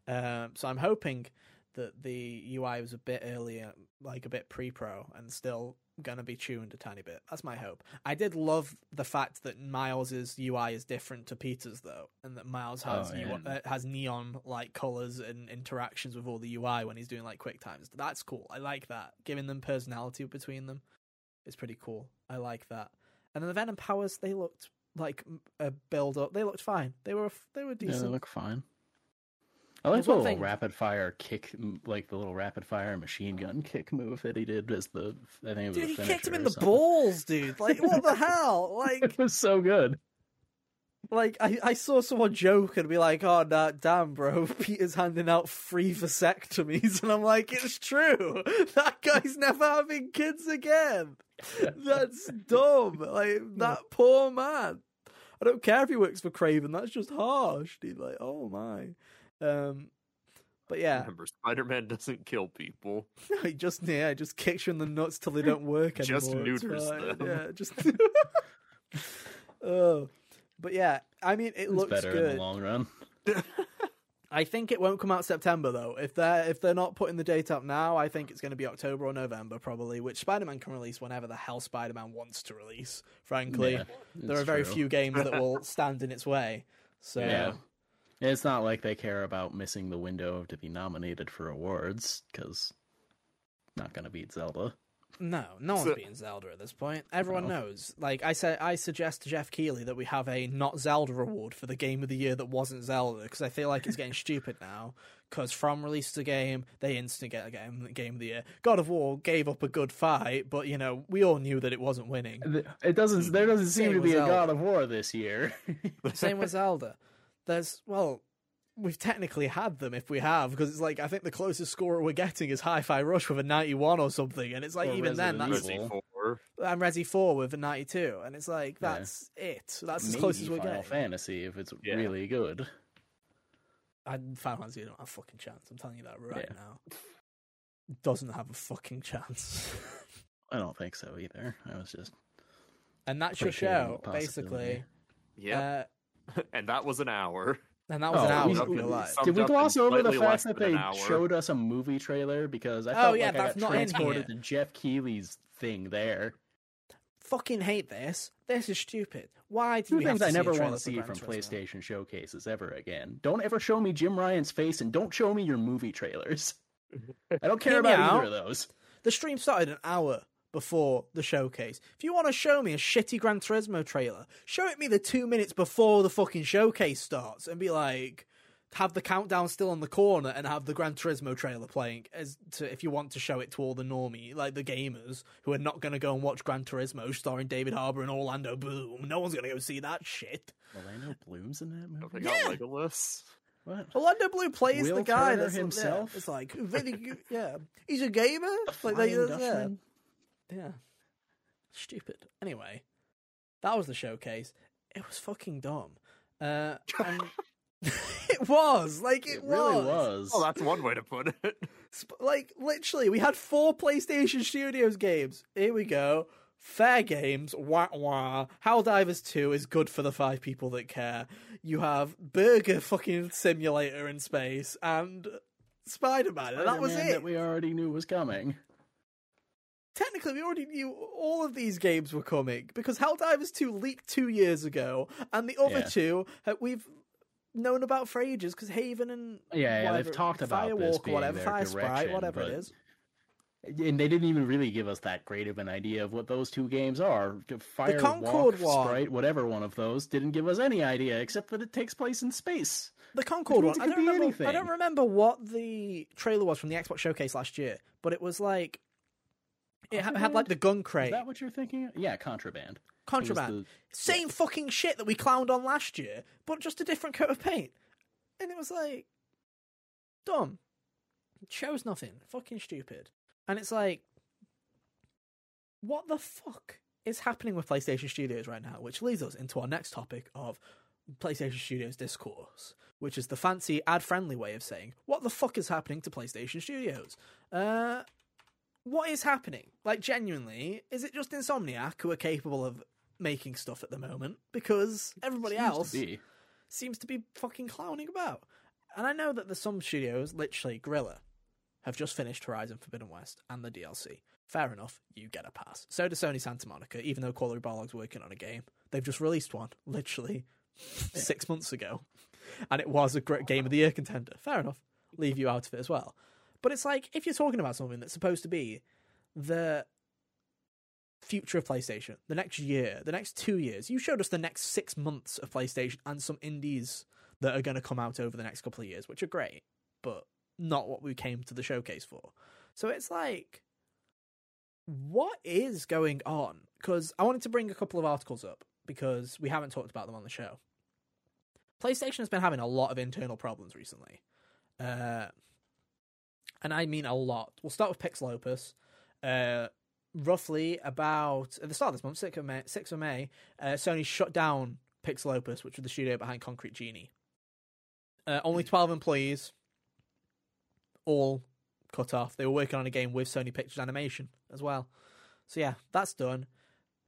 Um, so I'm hoping that the UI was a bit earlier, like a bit pre-pro, and still gonna be tuned a tiny bit. That's my hope. I did love the fact that Miles's UI is different to Peter's though, and that Miles has Oh, UI yeah. uh, has neon like colors and interactions with all the UI when he's doing like quick times. That's cool. I like that. Giving them personality between them is pretty cool. I like that. And then the Venom powers, they looked like a build up. They looked fine. They were they were yeah, decent. they look fine. I like the little thing- rapid fire kick, like the little rapid fire machine gun [laughs] kick move that he did as the. I think it was Dude, the he kicked him in the something. balls, dude. Like, what the [laughs] hell? Like, It was so good. like I, I saw someone joke and be like, "Oh, nah, damn, bro, [laughs] Peter's handing out free vasectomies," and I'm like, "It's true. That guy's never having kids again. That's dumb. Like that poor man. I don't care if he works for Kraven. That's just harsh, dude. Like, oh my. Um, but yeah, Remember, Spider Man doesn't kill people. [laughs] No, he just yeah, just kicks you in the nuts till they don't work [laughs] anymore. Just It's neuters fine. them. Yeah, just. [laughs] oh, but yeah, I mean, it It's looks better in the long run. I think it won't come out September though. If they're if they're not putting the date up now, I think it's going to be October or November probably. Which Spider Man can release whenever the hell Spider Man wants to release. Frankly, Yeah, there are very true. few games that will stand in its way. So Yeah. It's not like they care about missing the window to be nominated for awards because not going to beat Zelda. no, no one's So- beating Zelda at this point. Everyone No. knows. Like I said, I suggest to Jeff Keighley that we have a not Zelda award for the game of the year that wasn't Zelda because I feel like it's getting [laughs] stupid now. Because From released a game, they instantly get a game, game of the year. God of War gave up a good fight, but you know we all knew that it wasn't winning. It doesn't. There doesn't seem Same to be a Zelda. God of War this year. Same with [laughs] Zelda. There's well, we've technically had them if we have because it's like I think the closest score we're getting is Hi-Fi Rush with a 91 or something, and it's like Or even then Resident that's Evil. Resi 4. and Resi 4 with a 92, and it's like Yeah. that's it. That's as close as we're Final getting. Fantasy if it's Yeah. really good. And Final Fantasy don't have a fucking chance. I'm telling you that right Yeah. now. Doesn't have a fucking chance. [laughs] I don't think so either. I was just and that's your show, basically. Yeah, Uh, [laughs] and that was an hour. and that was an Oh, hour we- we- your life. some- Did we gloss over the fact that they showed us a movie trailer? Because I Oh, felt yeah, like I got not in transported to Jeff Keighley's thing there. Fucking hate this. This is stupid. Why do Two things I never want to see from Turismo? PlayStation showcases ever again. Don't ever show me Jim Ryan's face, and don't show me your movie trailers. [laughs] I don't care about out. either of those. The stream started an hour before the showcase. If you want to show me a shitty Gran Turismo trailer, show it me the two minutes before the fucking showcase starts and be like, have the countdown still on the corner and have the Gran Turismo trailer playing as to if you want to show it to all the normie, like the gamers who are not going to go and watch Gran Turismo starring David Harbour and Orlando Bloom. No one's going to go see that shit. Orlando Bloom's in that Don't movie. they got Yeah. Legolas? What? Orlando Bloom plays Will the guy Turner that's yeah, himself? it's like. Yeah, he's a gamer. Like they, yeah. Dutchman? Yeah. Stupid. Anyway, that was the showcase. It was fucking dumb. Uh, and [laughs] [laughs] it was like it, It really was. was. Oh, that's one way to put it. Sp- Like literally, we had four PlayStation Studios games. Here we go. Fair games, wah wah. Helldivers 2 is good for the five people that care. You have Burger fucking Simulator in space and Spider Man, and that was it. That we already knew was coming. Technically we already knew all of these games were coming because Helldivers 2 leaked two years ago, and the other Yeah. two uh, we've known about for ages because Haven and Yeah, yeah, whatever, they've talked about Firewalk whatever, Firesprite, whatever but- it is. And they didn't even really give us that great of an idea of what those two games are. Fire, Concord Walk, one. Sprite, whatever one of those, didn't give us any idea except that it takes place in space. The Concord one. I don't, remember, I don't remember what the trailer was from the Xbox Showcase last year, but it was like it ha- had like the gun crate. Is that what you're thinking? Yeah, contraband. Contraband, the- same fucking shit that we clowned on last year, but just a different coat of paint, and it was like dumb. It shows nothing, fucking stupid, and it's like, what the fuck is happening with PlayStation Studios right now? Which leads us into our next topic of PlayStation Studios discourse, which is the fancy ad-friendly way of saying what the fuck is happening to PlayStation Studios. Uh, what is happening? Like, genuinely, is it just Insomniac who are capable of making stuff at the moment? Because everybody Seems to else be. seems to be fucking clowning about. And I know that there's some studios, literally Guerrilla, have just finished Horizon Forbidden West and the DLC. Fair enough, you get a pass. So does Sony Santa Monica, even though Cory Barlog's working on a game. They've just released one, literally six months ago. And it was a great game of the year contender. Fair enough. Leave you out of it as well. But it's like, if you're talking about something that's supposed to be the future of PlayStation, the next year, the next two years, you showed us the next six months of PlayStation and some indies that are going to come out over the next couple of years, which are great, but not what we came to the showcase for. So it's like, what is going on? Because I wanted to bring a couple of articles up because we haven't talked about them on the show. PlayStation has been having a lot of internal problems recently. Uh, and I mean a lot. We'll start with Pixelopus. Uh, roughly about at the start of this month, 6th of May, 6th of May uh, Sony shut down Pixelopus, which was the studio behind Concrete Genie. Uh, only 12 employees, all cut off. They were working on a game with Sony Pictures Animation as well. So yeah, that's done.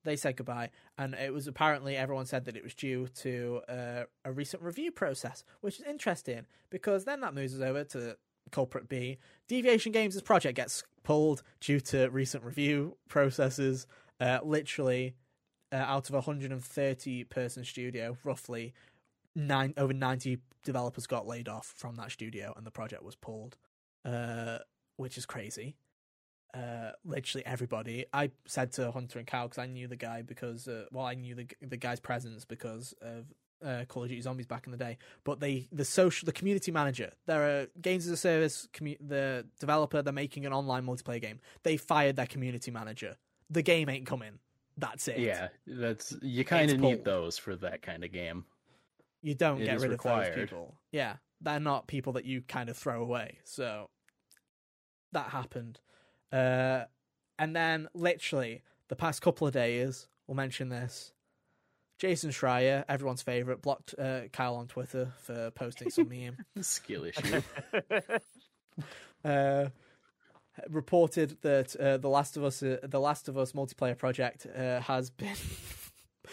They said goodbye, and it was apparently everyone said that it was due to uh, a recent review process, which is interesting because then that moves us over to culprit B. Deviation Games' project gets pulled due to recent review processes. Uh, literally, uh, out of a 130 person studio, roughly nine over 90 developers got laid off from that studio, and the project was pulled, uh, which is crazy. Uh, literally everybody. I said to Hunter and Cow because I knew the guy because uh, well, I knew the the guy's presence because of uh, Call of Duty Zombies back in the day. But they, the social, the community manager, they're a games as a service. Commu- the developer, they're making an online multiplayer game. They fired their community manager. The game ain't coming. That's it. Yeah, that's you kind of need those for that kind of game. you don't It get rid of those people. Yeah, they're not people that you kind of throw away. So that happened, uh, and then literally the past couple of days, we'll mention this. Jason Schreier, everyone's favorite, blocked uh, Kyle on Twitter for posting some [laughs] meme. Skill issue. [laughs] uh, reported that uh, the Last of Us, uh, the Last of Us multiplayer project, uh, has been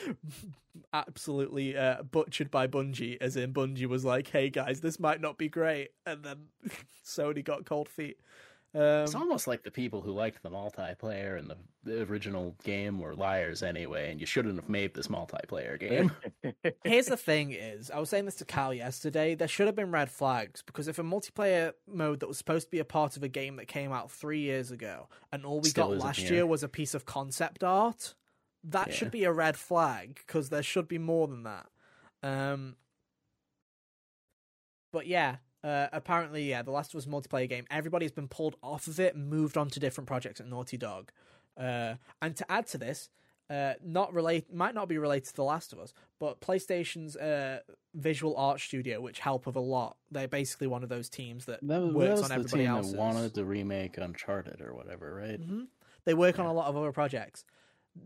[laughs] absolutely uh, butchered by Bungie. As in, Bungie was like, "Hey guys, this might not be great," and then Sony got cold feet. It's Um, almost like the people who liked the multiplayer and the, the original game were liars anyway, and you shouldn't have made this multiplayer game. [laughs] here's the thing: is I was saying this to Cal yesterday. There should have been red flags because if a multiplayer mode that was supposed to be a part of a game that came out three years ago, and all we Still got last here. year was a piece of concept art, that Yeah. should be a red flag because there should be more than that. Um, but yeah, uh, apparently, yeah, the Last of Us multiplayer game. Everybody's been pulled off of it, moved on to different projects at Naughty Dog. Uh, and to add to this, uh, not relate might not be related to The Last of Us, but PlayStation's uh, visual art studio, which help with a lot. They're basically one of those teams that, That was, that works was on the everybody team that wanted to remake Uncharted or whatever, right? hmm They work on a lot of other projects.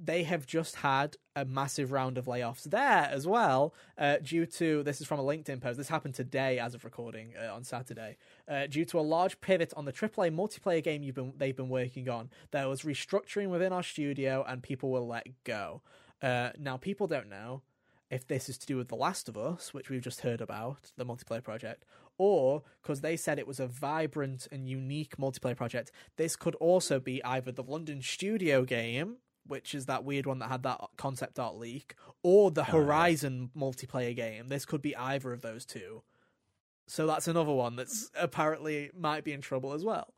They have just had a massive round of layoffs there as well, uh, due to this is from a LinkedIn post. This happened today, as of recording uh, on Saturday, uh, due to a large pivot on the AAA multiplayer game you've been they've been working on. There was restructuring within our studio, and people were let go. Uh, now, people don't know if this is to do with The Last of Us, which we've just heard about, the multiplayer project, or because they said it was a vibrant and unique multiplayer project, this could also be either the London studio game, which is that weird one that had that concept art leak, or the Oh, yeah. Horizon multiplayer game. This could be either of those two. So that's another one that's apparently might be in trouble as well.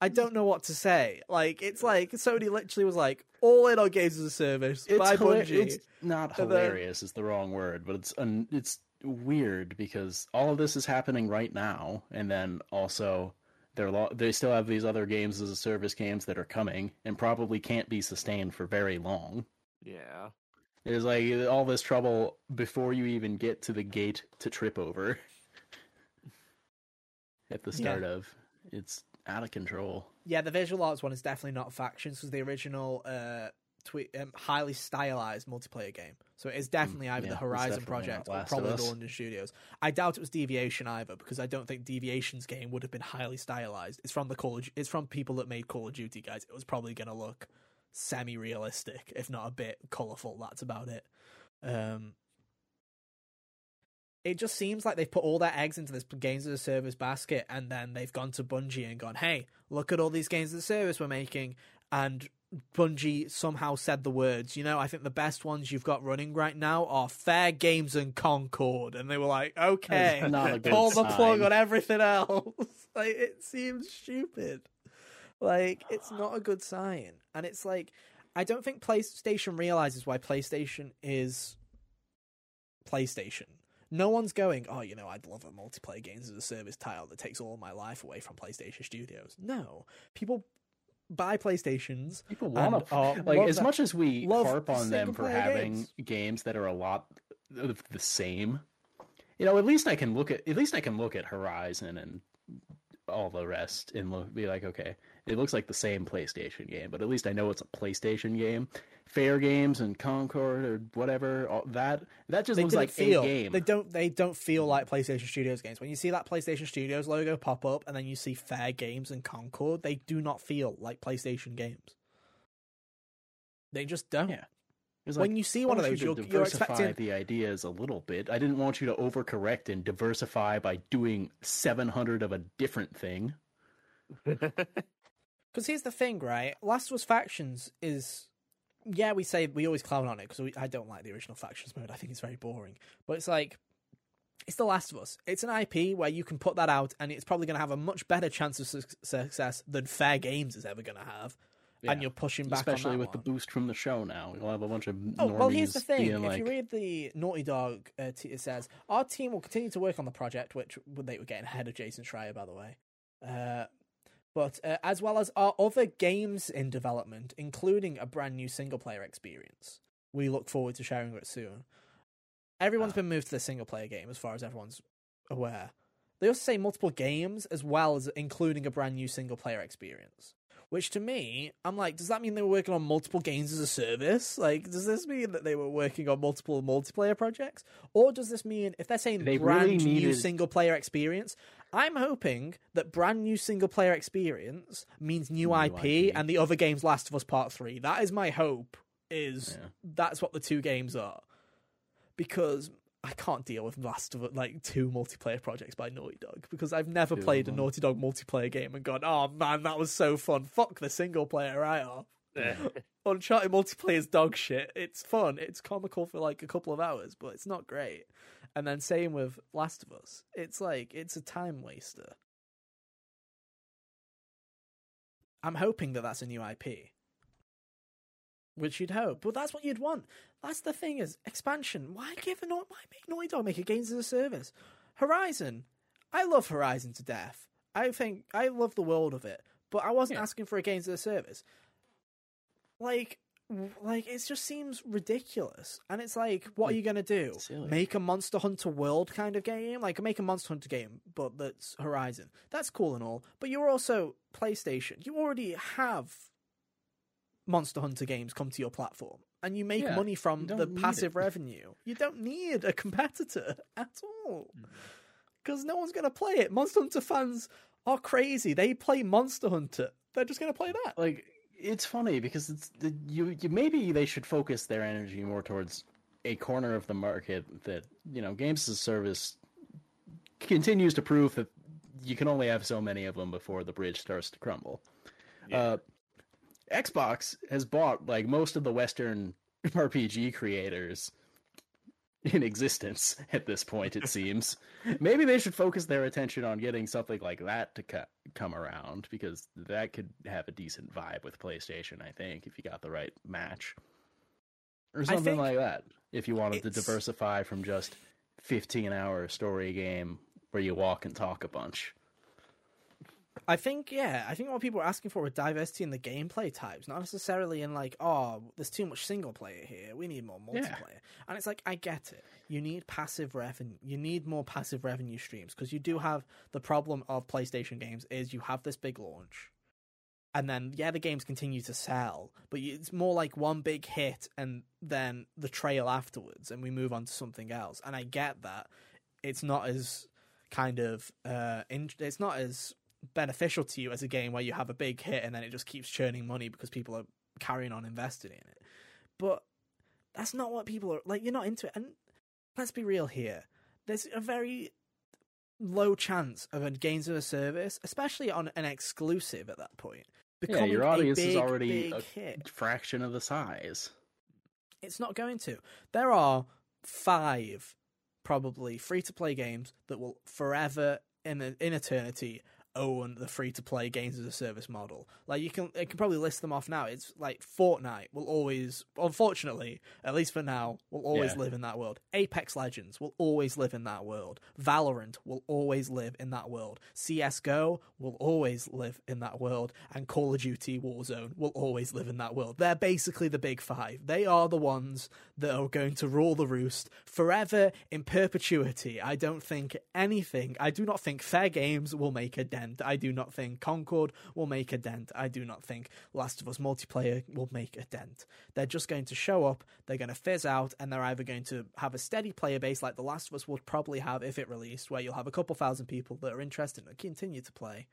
I don't know what to say. Like it's like Sony literally was like all in on games as a service by hila- Bungie. it's not And then- hilarious is the wrong word, but it's un- it's weird because all of this is happening right now, and then also they're lo- they still have these other games as a service games that are coming and probably can't be sustained for very long. yeah. There's like all this trouble before you even get to the gate to trip over. [laughs] At the start of it's out of control. Yeah, the visual arts one is definitely not factions because the original uh, tweet, um, highly stylized multiplayer game. So it is definitely either Mm, yeah, the Horizon project or probably. London Studios. I doubt it was Deviation either because I don't think Deviation's game would have been highly stylized. It's from the Call of, it's from people that made Call of Duty guys. It was probably going to look semi-realistic, if not a bit colorful. That's about it. Um, it just seems like they've put all their eggs into this games as a service basket and then they've gone to Bungie and gone, hey, look at all these games as a service we're making. And Bungie somehow said the words, you know, I think the best ones you've got running right now are Fair Games and Concord. And they were like, okay, That's not a good pull the plug on everything else. [laughs] like, it seems stupid. Like, it's not a good sign. And it's like, I don't think PlayStation realizes why PlayStation is PlayStation. No one's going, oh, you know, I'd love a multiplayer games as a service title that takes all my life away from PlayStation Studios. No, people buy PlayStations. People want to uh, [laughs] like as that- much as we harp on them for having games. games. that are a lot of the same. You know, at least I can look at at least I can look at Horizon and all the rest and look, be like, okay, it looks like the same PlayStation game, but at least I know it's a PlayStation game. Fairgames and Concord or whatever, all, that that just They looks like feel a game. they don't they don't feel like PlayStation Studios games. When you see that PlayStation Studios logo pop up and then you see Fairgames and Concord, they do not feel like PlayStation games. They just don't. Yeah. When like, you see one of those, you you're, you're expecting the ideas a little bit. I didn't want you to overcorrect and diversify by doing 700 of a different thing. [laughs] Because here's the thing, right? Last of Us Factions is, yeah, we say we always clown on it because I don't like the original Factions mode. I think it's very boring. But it's like, it's The Last of Us. It's an IP where you can put that out, and it's probably going to have a much better chance of su- success than Fairgames is ever going to have. And you're pushing back, Especially with one. the boost from the show now. We'll have a bunch of Oh well, here's the thing. If like, you read the Naughty Dog, uh, t- it says our team will continue to work on the project, which they were getting ahead of Jason Schreier, by the way. Uh, but uh, as well as our other games in development, including a brand new single player experience, we look forward to sharing it soon. Everyone's Ah. been moved to the single player game, as far as everyone's aware. They also say multiple games as well as including a brand new single player experience. Which to me, I'm like, does that mean they were working on multiple games as a service? Like, does this mean that they were working on multiple multiplayer projects? Or does this mean if they're saying They brand really new single player experience, I'm hoping that brand new single player experience means new, New IP, IP. and the other game's Last of Us Part 3. That is my hope, is Yeah. that's what the two games are. Because I can't deal with Last of Us, like two multiplayer projects by Naughty Dog because I've never played a. Naughty Dog multiplayer game and gone, oh man, that was so fun. Fuck the single player right [laughs] off. Uncharted multiplayer is dog shit. It's fun. It's comical for like a couple of hours, but it's not great. And then same with Last of Us. It's like it's a time waster. I'm hoping that that's a new IP. Which you'd hope, but that's what you'd want. That's the thing is expansion. Why give a why make Naughty Dog make a games as a service? Horizon, I love Horizon to death. I think I love the world of it, but I wasn't Yeah. asking for a games as a service. Like, like it just seems ridiculous. And it's like, what are you gonna do? silly. Make a Monster Hunter World kind of game? Like, make a Monster Hunter game, but that's Horizon. That's cool and all, but you're also PlayStation. You already have Monster Hunter games come to your platform, and you make Yeah, money from the passive it. [laughs] revenue. You don't need a competitor at all because no one's going to play it. Monster Hunter fans are crazy. They play Monster Hunter. They're just going to play that. like it's funny because it's the, you, you maybe they should focus their energy more towards a corner of the market that you know games as a service continues to prove that you can only have so many of them before the bridge starts to crumble. Uh, Xbox has bought like most of the Western [laughs] RPG creators in existence [laughs] at this point. It seems maybe they should focus their attention on getting something like that to co- come around because that could have a decent vibe with PlayStation. I think if you got the right match or something like that. If you wanted to diversify from just fifteen hour story game where you walk and talk a bunch. I think, yeah, I think what people are asking for is diversity in the gameplay types, not necessarily in like, oh, there's too much single player here. We need more Yeah. multiplayer. And it's like, I get it. You need passive revenue. You need more passive revenue streams because you do have the problem of PlayStation games is you have this big launch, and then yeah, the games continue to sell, but it's more like one big hit and then the trail afterwards, and we move on to something else. And I get that it's not as kind of uh, in, it's not as beneficial to you as a game where you have a big hit and then it just keeps churning money because people are carrying on investing in it. But that's not what people are like. You're not into it. And let's be real here. There's a very low chance of a games of a service, especially on an exclusive at that point. Yeah, your audience big, is already a hit. fraction of the size. It's not going to. There are five probably free to play games that will forever in in eternity own the free to play games as a service model. Like you can, I can probably list them off now. It's like Fortnite will always, unfortunately, at least for now, will always Yeah. live in that world. Apex Legends will always live in that world. Valorant will always live in that world. CS:GO will always live in that world, and Call of Duty Warzone will always live in that world. They're basically the big five. They are the ones that are going to rule the roost forever in perpetuity. I don't think anything. I do not think Fairgames will make a dent. I do not think Concord will make a dent. I do not think Last of Us multiplayer will make a dent. They're just going to show up, they're going to fizz out, and they're either going to have a steady player base like The Last of Us would probably have if it released, where you'll have a couple thousand people that are interested and continue to play.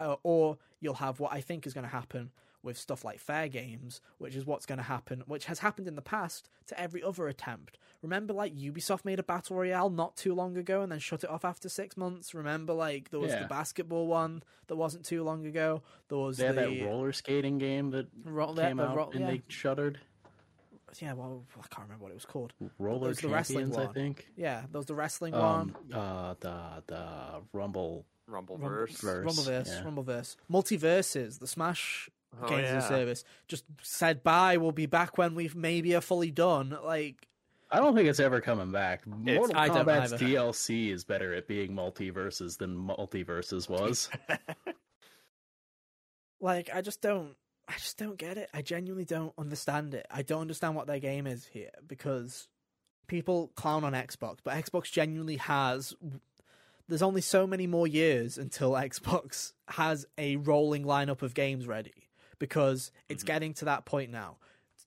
Uh, or you'll have what I think is going to happen with stuff like fair games, which is what's going to happen, which has happened in the past to every other attempt. Remember, like Ubisoft made a battle royale not too long ago and then shut it off after six months. Remember, like there was Yeah. the basketball one that wasn't too long ago. There was They had the that roller skating game that ro- came the out ro- and yeah, they shuttered. yeah. Well, I can't remember what it was called. Roller was the wrestling Champions, I think. Yeah, there was the wrestling Um, one. uh, the the Rumble. Rumbleverse. Verse, Rumbleverse, yeah. Rumbleverse, MultiVersus, the Smash Oh, games yeah. a service, just said bye. We'll be back when we've maybe are fully done. Like, I don't think it's ever coming back. Mortal I Kombat's either. DLC is better at being MultiVersus than MultiVersus was. [laughs] like I just don't, I just don't get it. I genuinely don't understand it. I don't understand what their game is here because people clown on Xbox, but Xbox genuinely has. There's only so many more years until Xbox has a rolling lineup of games ready because it's Mhm. getting to that point now.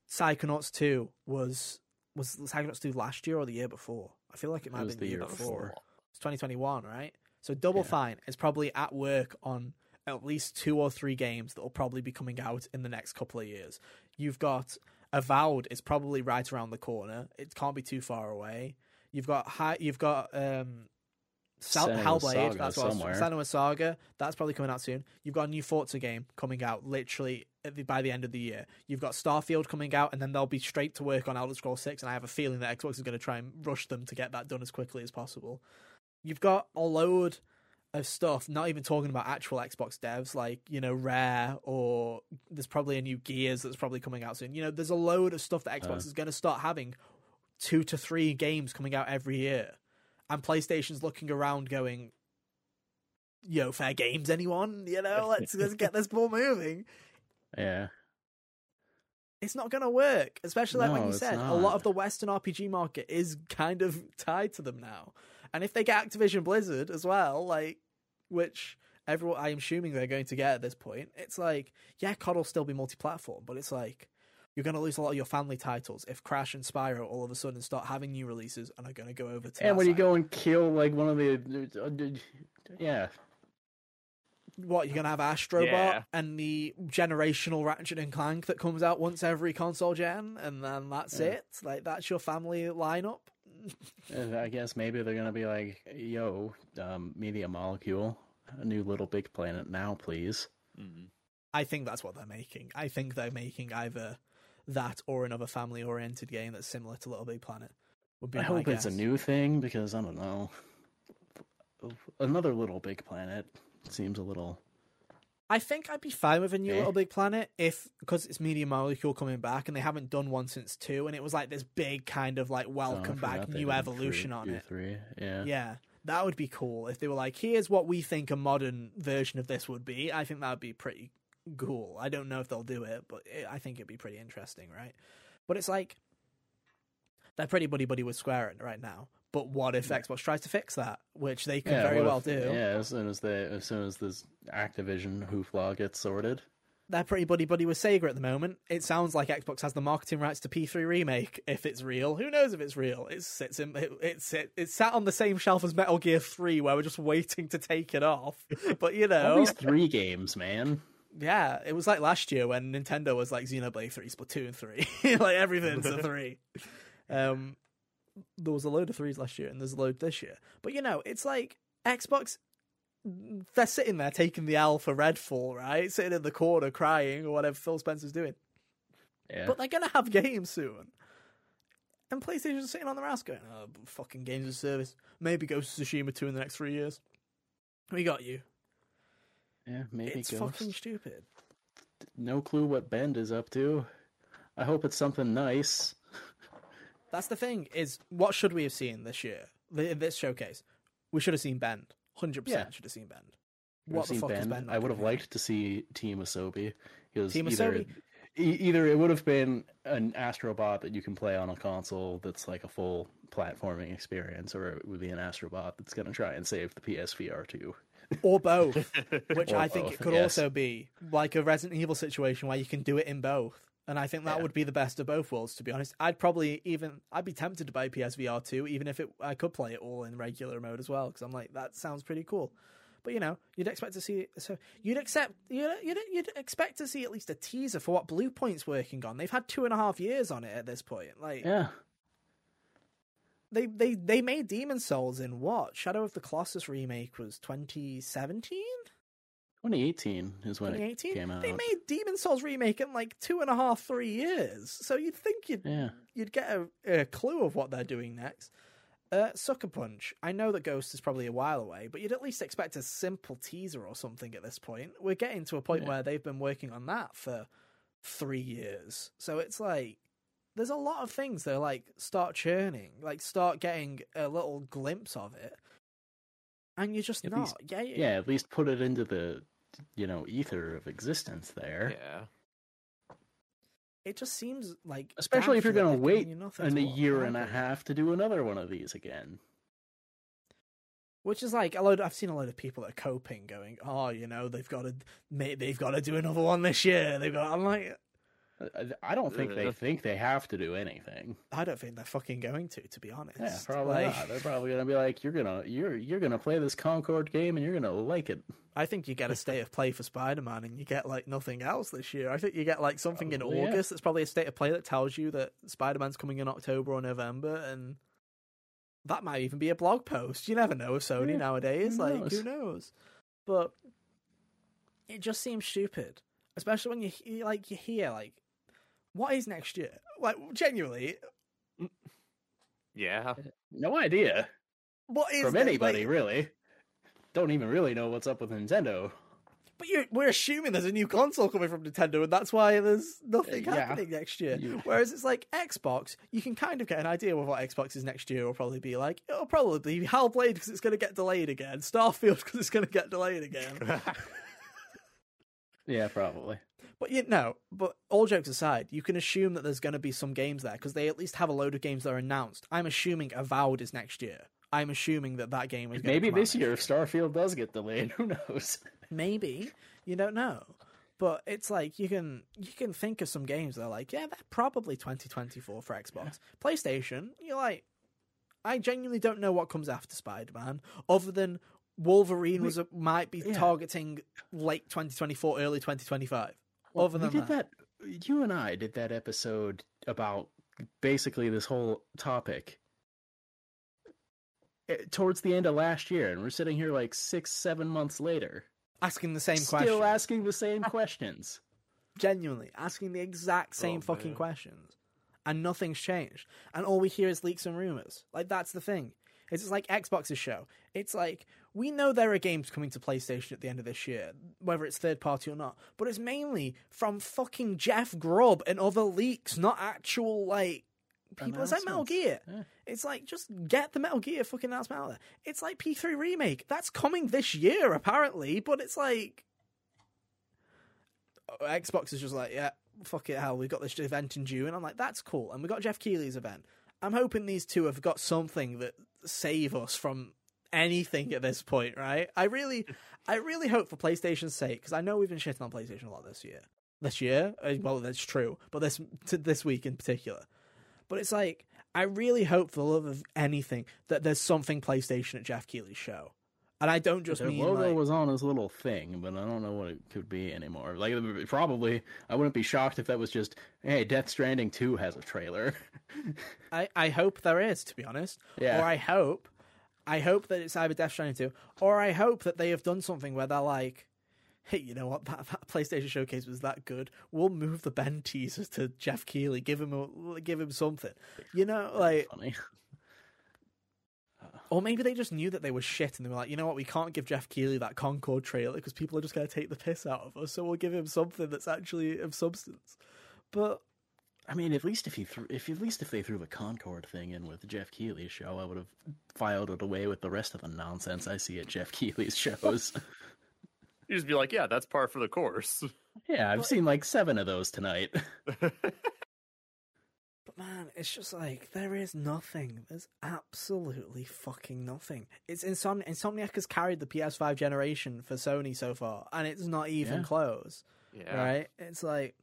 Psychonauts 2 was was Psychonauts 2 last year or the year before? I feel like it might have been the the year year before. before. It's 2021, right? So Double Yeah. Fine is probably at work on at least two or three games that will probably be coming out in the next couple of years. You've got Avowed is probably right around the corner. It can't be too far away. You've got high, you've got um Sal- Hellblade, that's what I was- somewhere. Senua Saga, that's probably coming out soon. You've got a new Forza game coming out literally at the, by the end of the year. You've got Starfield coming out, and then they'll be straight to work on Elder Scrolls 6, and I have a feeling that Xbox is going to try and rush them to get that done as quickly as possible. You've got a load of stuff, not even talking about actual Xbox devs, like, you know, Rare, or there's probably a new Gears that's probably coming out soon. You know, there's a load of stuff that Xbox Uh. is going to start having two to three games coming out every year. And PlayStation's looking around going, yo, fair games, anyone? You know, [laughs] let's let's get this ball moving. yeah. It's not going to work, especially like when you said a lot of the Western RPG market is kind of tied to them now. And if they get Activision Blizzard as well, like which everyone I'm assuming they're going to get at this point, it's like yeah, COD will still be multi-platform, but it's like you're going to lose a lot of your family titles if Crash and Spyro all of a sudden start having new releases and are going to go over to. And that when you go and kill like one of the, yeah, what you're gonna have Astrobot Yeah. and the generational Ratchet and Clank that comes out once every console gen, and then that's Yeah. it. Like that's your family lineup. I guess maybe they're gonna be like, "Yo, um, Media Molecule, a new Little Big Planet now, please." Mhm. I think that's what they're making. I think they're making either that or another family-oriented game that's similar to Little Big Planet. Would be I hope it's a new thing because I don't know. Another Little Big Planet seems a little. I think I'd be fine with a new Eh? Little Big Planet if because it's Media Molecule coming back and they haven't done one since two, and it was like this big kind of like oh, welcome back new evolution three- on it. Three, yeah. Yeah, that would be cool if they were like, "Here's what we think a modern version of this would be." I think that would be pretty cool. I don't know if they'll do it, but it, I think it'd be pretty interesting, right? But it's like they're pretty buddy buddy with Square right now. But what if Xbox tries to fix that, which they could Yeah, very well if- do? Yeah, as soon as they, as soon as this Activision hooflaw gets sorted. They're pretty buddy buddy with Sega at the moment. It sounds like Xbox has the marketing rights to P3 remake. If it's real, who knows if it's real? It sits in, it, it's it, it's sat on the same shelf as Metal Gear Three, where we're just waiting to take it off. [laughs] But you know, All these three games, man. Yeah, it was like last year when Nintendo was like Xenoblade 3, Splatoon 3. [laughs] like everything's [laughs] a 3. Um there was a load of threes last year and there's a load this year. But you know, it's like Xbox they're sitting there taking the L for Redfall, right? Sitting in the corner crying or whatever Phil Spencer's doing. Yeah. But they're gonna have games soon. And PlayStation's sitting on their ass going, oh, fucking games of service. Maybe Ghost of Tsushima 2 in the next three years. We got you. Yeah, maybe it's Ghost. fucking stupid. No clue what Bend is up to. I hope it's something nice. [laughs] That's the thing. Is what should we have seen this year? th- This showcase, we should have seen Bend. Hundred Yeah. percent should have seen Bend. What the fuck is Bend. Bend? I would have liked to see Team Asobi. Team either, Asobi? e- either it would have been an Astrobot that you can play on a console that's like a full platforming experience, or it would be an Astrobot that's going to try and save the PSVR 2. Or both, [laughs] which Or I think both, it could yes. also be like a Resident Evil situation where you can do it in both. And I think that Yeah. would be the best of both worlds. To be honest, I'd probably even I'd be tempted to buy PSVR two, even if it I could play it all in regular mode as well, because I'm like that sounds pretty cool. But you know, you'd expect to see so you'd accept you'd, you'd you'd expect to see at least a teaser for what Bluepoint's working on. They've had two and a half years on it at this point. Like Yeah. They they they made Demon's Souls in what Shadow of the Colossus remake was 2017. 2018 is when it 2018. came out. They made Demon's Souls remake in like two and a half, three years. So you'd think you'd Yeah. you'd get a, a clue of what they're doing next. Uh, Sucker Punch. I know that Ghost is probably a while away, but you'd at least expect a simple teaser or something at this point. We're getting to a point Yeah. where they've been working on that for three years. So it's like there's a lot of things that are like start churning, like start getting a little glimpse of it, and you're just At not. least- yeah, Yeah, at least put it into the, you know, ether of existence there. Yeah. It just seems like, Especially if you're going to wait you nothing in a year and a half to do another one of these again. Which is like a load. I've seen a load of people that are coping, going, "Oh, you know, they've got to, they've got to do another one this year." They've got. I'm like, I- I don't think they think they have to do anything. I don't think they're fucking going to, to be honest. Yeah, probably Like, not. They're probably gonna be like, "You're gonna, you're, you're gonna play this Concord game, and you're gonna like it." I think you get a state of play for Spider Man, and you get like nothing else this year. I think you get like something in Probably, yeah. August. That's probably a state of play that tells you that Spider Man's coming in October or November, and that might even be a blog post. You never know with Sony Yeah, nowadays. who like, knows? who knows? But it just seems stupid, especially when you he- like you hear like, what is next year? Like, genuinely, Yeah. No idea what is from ne- anybody like- really. Don't even really know what's up with Nintendo. But you're, we're assuming there's a new console coming from Nintendo, and that's why there's nothing Uh, yeah. happening next year. You- Whereas it's like Xbox, you can kind of get an idea of what Xbox is next year will probably be like. It'll probably be Hellblade because it's going to get delayed again, Starfield because it's going to get delayed again. [laughs] Yeah, probably. But you know, but all jokes aside, you can assume that there's going to be some games there because they at least have a load of games that are announced. I'm assuming Avowed is next year. I'm assuming that that game is Maybe this year, if Starfield does get delayed, [laughs] who knows? maybe you don't know but it's like you can you can think of some games that are like yeah they're probably 2024 for xbox playstation you're like i genuinely don't know what comes after spider-man other than wolverine was a, might be yeah. targeting late 2024 early 2025 other we did that, that. You and I did that episode about basically this whole topic eh, towards the end of last year, and we're sitting here like six, seven months later, asking the same questions. still question asking the same [laughs] questions. genuinely asking the exact same Oh, fucking man. questions and nothing's changed and all we hear is leaks and rumors like that's the thing it's just like xbox's show it's like we know there are games coming to playstation at the end of this year whether it's third party or not but it's mainly from fucking jeff grubb and other leaks not actual like people it's like metal gear Yeah. it's like just get the metal gear fucking announcement out there it's like p3 remake that's coming this year apparently but it's like Xbox is just like, yeah, fuck it, hell, we've got this event in June. I'm like, that's cool. And we got Jeff Keighley's event. I'm hoping these two have got something that save us from anything at this point, right? I really, [laughs] I really hope for PlayStation's sake because I know we've been shitting on PlayStation a lot this year. This year, Uh, well, that's true, but this to this week in particular. But it's like I really hope for the love of anything that there's something PlayStation at Jeff Keighley's show, and I don't just Their mean logo like, was on his little thing, but I don't know what it could be anymore. Like, probably, I wouldn't be shocked if that was just, hey, Death Stranding 2 has a trailer. [laughs] I, I hope there is, to be honest. Yeah. Or I hope, I hope that it's either Death Stranding 2, or I hope that they have done something where they're like, hey, you know what, that, that PlayStation showcase was that good. We'll move the Bend teasers to Jeff Keighley, give him a, give him something. You know, like Funny. Or maybe they just knew that they were shit and they were like, you know what, we can't give Jeff Keighley that Concord trailer because people are just going to take the piss out of us, so we'll give him something that's actually of substance. But I mean, at least if he threw, if at least if they threw the Concord thing in with Jeff Keighley's show, I would have filed it away with the rest of the nonsense I see at Jeff Keighley's shows. [laughs] You just be like, yeah, that's par for the course. yeah, I've seen like seven of those tonight. [laughs] But man, it's just like there is nothing. There's absolutely fucking nothing. It's Insomni- Insomniac has carried the PS5 generation for Sony so far, and it's not even Yeah. close. yeah. Right? It's like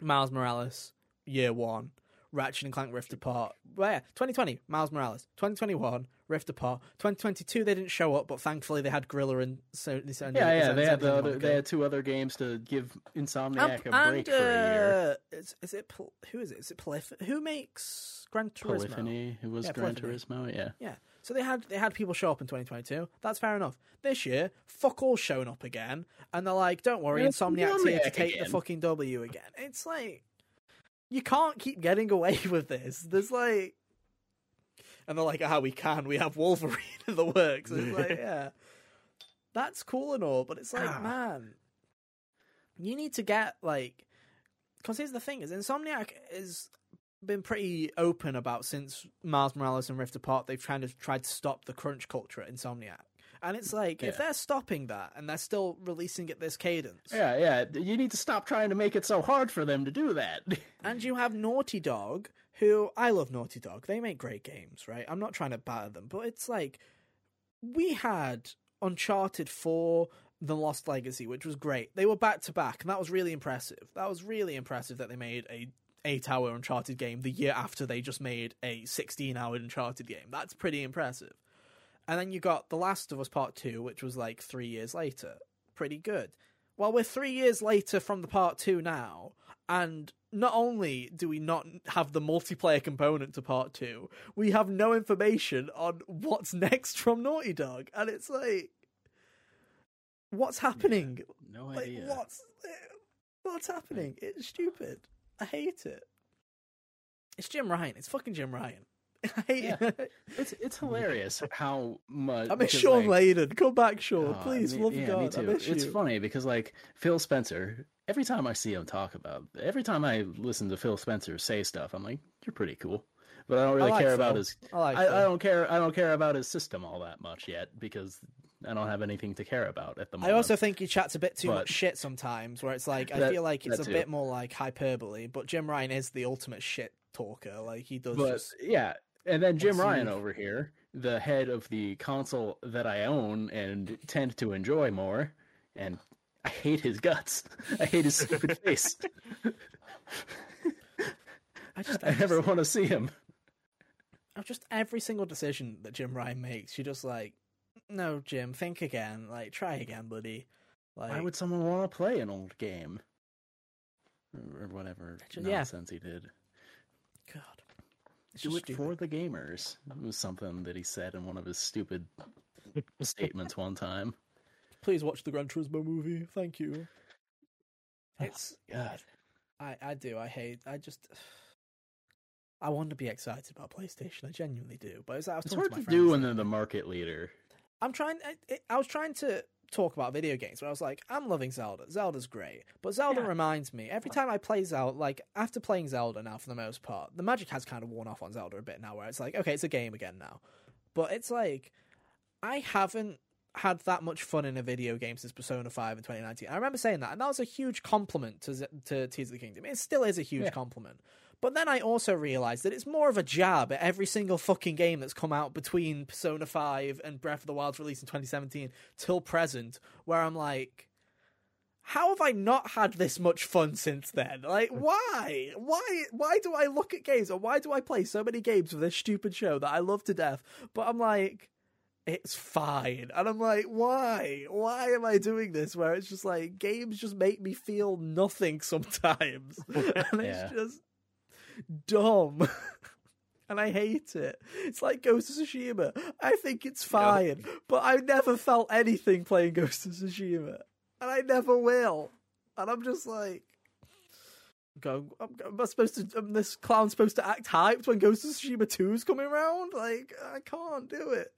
Miles Morales, year one, Ratchet and Clank Rift Apart. Well, yeah, 2020, Miles Morales. 2021, Rift Apart. 2022, they didn't show up, but thankfully they had Guerrilla and so. so yeah, yeah, they had the other, they had two other games to give Insomniac and, a break and, for a year. uh, Is, is it who is it? Is it Polyph- Who makes Gran Turismo? Polyphony, who was Yeah, Gran Polyphony. Turismo, yeah. Yeah. So they had they had people show up in 2022. That's fair enough. This year, fuck all showing up again, and they're like, "Don't worry, Insomniac's here to take the fucking W again." It's like you can't keep getting away [laughs] with this. There's like, and they're like, "Ah, we can. We have Wolverine [laughs] in the works." And it's like, yeah, that's cool and all, but it's like, Ah. man, you need to get like, because here's the thing: is Insomniac is been pretty open about since Miles Morales and Rift Apart. They've kind of tried to stop the crunch culture at Insomniac, and it's like if they're stopping that and they're still releasing at this cadence, Yeah, yeah. You need to stop trying to make it so hard for them to do that. [laughs] and you have Naughty Dog, who I love Naughty Dog. They make great games, right? I'm not trying to batter them, but it's like we had Uncharted 4, The Lost Legacy, which was great. They were back to back, and that was really impressive. That was really impressive that they made a eight hour Uncharted game the year after they just made a 16 hour Uncharted game. That's pretty impressive. And then you got The Last of Us Part 2, which was like three years later. Pretty good. Well, we're three years later from the Part 2 now, and not only do we not have the multiplayer component to Part 2, we have no information on what's next from Naughty Dog. And it's like, what's happening? no Like, idea. what's what's happening? It's stupid. I hate it. It's Jim Ryan. It's fucking Jim Ryan. I Yeah. [laughs] [laughs] It's it's hilarious how much. [laughs] I miss Shawn like, Layden. Come back, Shawn. oh, Please, me- love yeah, God. me I too. It's you. funny because like Phil Spencer. Every time I see him talk about, every time I listen to Phil Spencer say stuff, I'm like, "You're pretty cool," but I don't really like care Phil. about his. I like I, I don't care. I don't care about his system all that much yet because I don't have anything to care about at the moment. I also think he chats a bit too But- much shit sometimes, where it's like I That- feel like it's a too. bit more like hyperbole. But Jim Ryan is the ultimate shit talker. Like he does but just yeah, and then Jim Ryan over here, the head of the console that I own and tend to enjoy more, and I hate his guts. [laughs] I hate his stupid [laughs] face. I just I [laughs] I never want to see him. just every single decision that Jim Ryan makes, you're just like, no, Jim, think again. Like try again, buddy. Like Why would someone want to play an old game? Or whatever Just- yeah. nonsense he did. God, Do just it stupid. for the gamers. It was something that he said in one of his stupid statements one time. Please watch the Gran Turismo movie. Thank you. Oh, it's God. I I do. I hate. I just. I want to be excited about PlayStation. I genuinely do, but it's, I was It's talking hard to to my do when they're the market leader. I'm trying. I, I was trying to talk about video games, but I was like, I'm loving Zelda. Zelda's great, but Zelda Yeah. reminds me every time I play Zelda. Like after playing Zelda now, for the most part, the magic has kind of worn off on Zelda a bit now. Where it's like, okay, it's a game again now, but it's like I haven't had that much fun in a video game since Persona 5 in 2019. I remember saying that, and that was a huge compliment to Z- to Tears of the Kingdom. It still is a huge Yeah. compliment. But then I also realized that it's more of a jab at every single fucking game that's come out between Persona 5 and Breath of the Wild's release in 2017 till present, where I'm like, how have I not had this much fun since then? Like, [laughs] why? Why? Why do I look at games or why do I play so many games with this stupid show that I love to death? But I'm like, it's fine. And I'm like, why? Why am I doing this? Where it's just like, games just make me feel nothing [laughs] sometimes. [laughs] and Yeah. it's just dumb. [laughs] and I hate it. It's like Ghost of Tsushima. I think it's fine, but I never felt anything playing Ghost of Tsushima. And I never will. And I'm just like, Go, am am I supposed to? Am this clown supposed to act hyped when Ghost of Tsushima 2 is coming around? Like, I can't do it.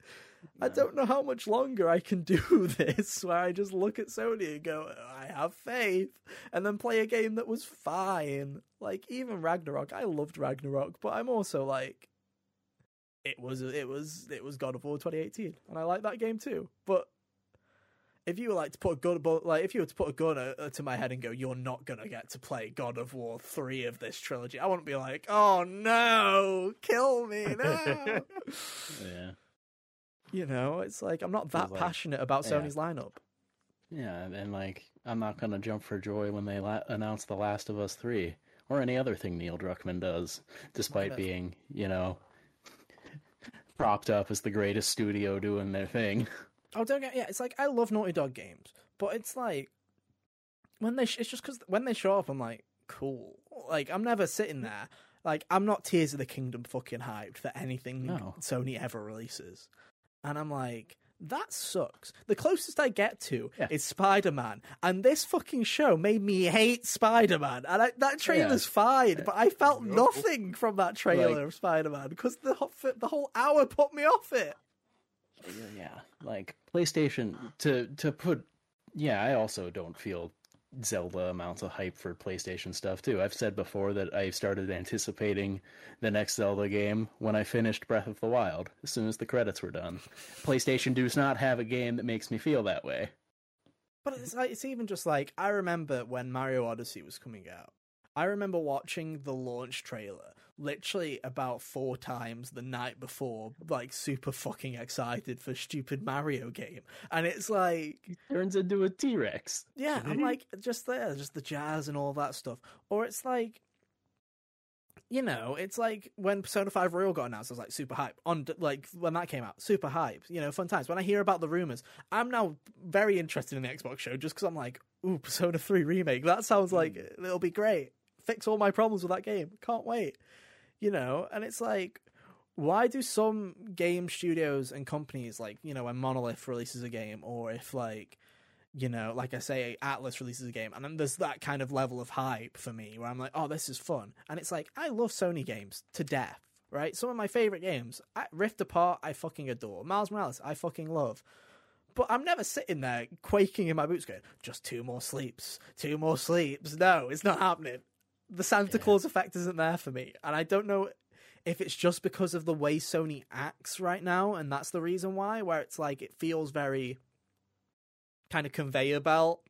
I don't know how much longer I can do [laughs] this where I just look at Sony and go, I have faith, and then play a game that was fine. Like, even Ragnarok, I loved Ragnarok, but I'm also like, it was, it was, it was God of War 2018, and I like that game too. But if you were like to put a gun, like if you were to put a gun uh, to my head and go, "You're not gonna get to play God of War three of this trilogy," I wouldn't be like, "Oh no, kill me [laughs] no." Yeah. You know, it's like I'm not that like- passionate about yeah. Sony's lineup. Yeah, and like I'm not gonna jump for joy when they la- announce The Last of Us three or any other thing Neil Druckmann does, despite being you know propped up as the greatest studio doing their thing. Oh, don't get yeah. It's like I love Naughty Dog games, but it's like when they sh- it's just because when they show up, I'm like, cool. Like I'm never sitting there. Like I'm not Tears of the Kingdom fucking hyped for anything No. Sony ever releases, and I'm like. That sucks. The closest I get to Yeah. is Spider Man, and this fucking show made me hate Spider Man. And I, that trailer's fine, but I felt No. nothing from that trailer Like- of Spider Man because the the whole hour put me off it. yeah, like PlayStation to to put. Yeah, I also don't feel Zelda amounts of hype for PlayStation stuff too. I've said before that I started anticipating the next Zelda game when I finished Breath of the Wild as soon as the credits were done. PlayStation does not have a game that makes me feel that way. But it's like it's even just like I remember when Mario Odyssey was coming out. I remember watching the launch trailer literally about four times the night before, like super fucking excited for stupid Mario game. And it's like Turns into a T Rex. yeah, I'm [laughs] like just there, just the jazz and all that stuff. Or it's like you know, it's like when Persona 5 Royal got announced, I was like super hype. On like when that came out, super hype. You know, fun times. When I hear about the rumors, I'm now very interested in the Xbox show just because I'm like, ooh, Persona 3 remake. That sounds like hmm. it'll be great. Fix all my problems with that game. Can't wait. You know, and it's like, why do some game studios and companies like you know when Monolith releases a game, or if like you know, like I say, Atlus releases a game, and then there's that kind of level of hype for me where I'm like, oh, this is fun. And it's like, I love Sony games to death, right? Some of my favorite games, Rift Apart, I fucking adore. Miles Morales, I fucking love. But I'm never sitting there quaking in my boots going, just two more sleeps, two more sleeps. No, it's not happening. The Santa Yeah. Claus effect isn't there for me. And I don't know if it's just because of the way Sony acts right now, and that's the reason why, where it's like, it feels very kind of conveyor belt.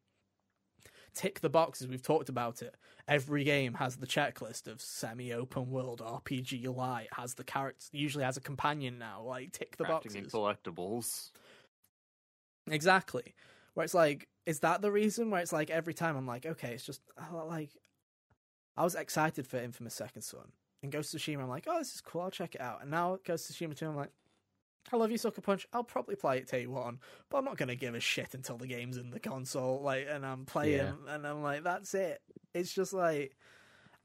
Tick the boxes. We've talked about it. Every game has the checklist of semi-open world RPG light. Has the character usually has a companion now. Like tick the Crafting boxes. collectibles. Exactly. Where it's like, is that the reason? Where it's like every time I'm like, okay, it's just like I was excited for Infamous Second Son and Ghost of Tsushima. I'm like, oh, this is cool. I'll check it out. And now Ghost of Tsushima 2, I'm like, I love you, Sucker Punch. I'll probably play it day one, but I'm not gonna give a shit until the game's in the console. Like, and I'm playing, Yeah. and I'm like, that's it. It's just like,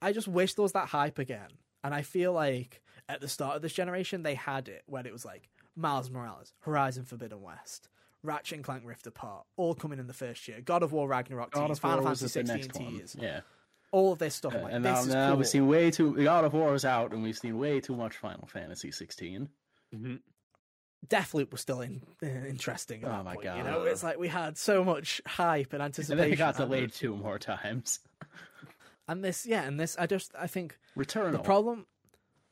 I just wish there was that hype again. And I feel like at the start of this generation, they had it when it was like Miles Morales, Horizon Forbidden West, Ratchet and Clank Rift Apart, all coming in the first year. God of War Ragnarok God tease, of Final War Fantasy at the 16 next one. tease, Yeah. All of this stuff. I'm like, and this now, is now cool. we've seen way too. God of War is out, and we've seen way too much Final Fantasy 16. Mhm. Deathloop was still in, uh, interesting. Oh my point, God. You know, it's like we had so much hype and And anticipation. then it got and- delayed two more times. [laughs] And this, yeah, and this, I just, I think Returnal. the problem,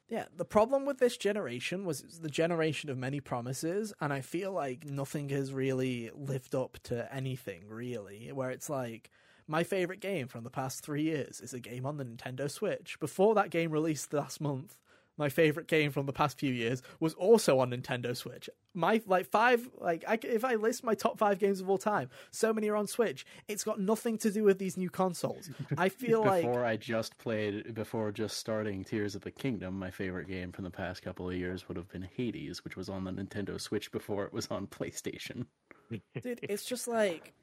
yeah, the problem with this generation was it's the generation of many promises, and I feel like nothing has really lived up to anything really. Where it's like. My favorite game from the past three years is a game on the Nintendo Switch. Before that game released last month, my favorite game from the past few years was also on Nintendo Switch. My like five like I, if I list my top five games of all time, so many are on Switch. It's got nothing to do with these new consoles. I [laughs] feel like before I just played, before just starting Tears of the Kingdom, my favorite game from the past couple of years would have been Hades, which was on the Nintendo Switch before it was on [laughs] PlayStation. dude, it's just like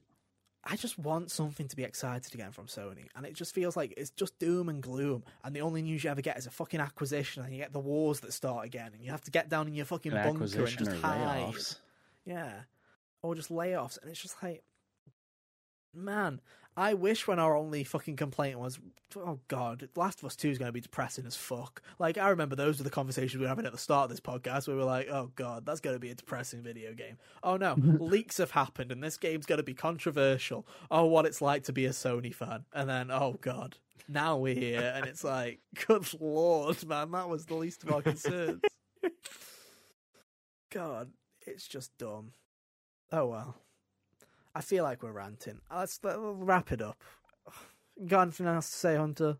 I just want something to be excited again from Sony, and it just feels like it's just doom and gloom. And the only news you ever get is a fucking acquisition, and you get the wars that start again, and you have to get down in your fucking An bunker and just hide. layoffs. Yeah, or just layoffs, and it's just like man, I wish when our only fucking complaint was, oh god, Last of Us Two is going to be depressing as fuck. Like I remember those were the conversations we were having at the start of this podcast. Where we were like, oh god, that's going to be a depressing video game. Oh no, [laughs] leaks have happened, and this game's going to be controversial. Oh, what it's like to be a Sony fan, and then oh god, now we're here, and it's like, [laughs] good lord, man, that was the least of our concerns. [laughs] God, it's just dumb. Oh well. I feel like we're ranting. Uh, let's, let, us wrap it up. [sighs] Got anything else to say, Hunter?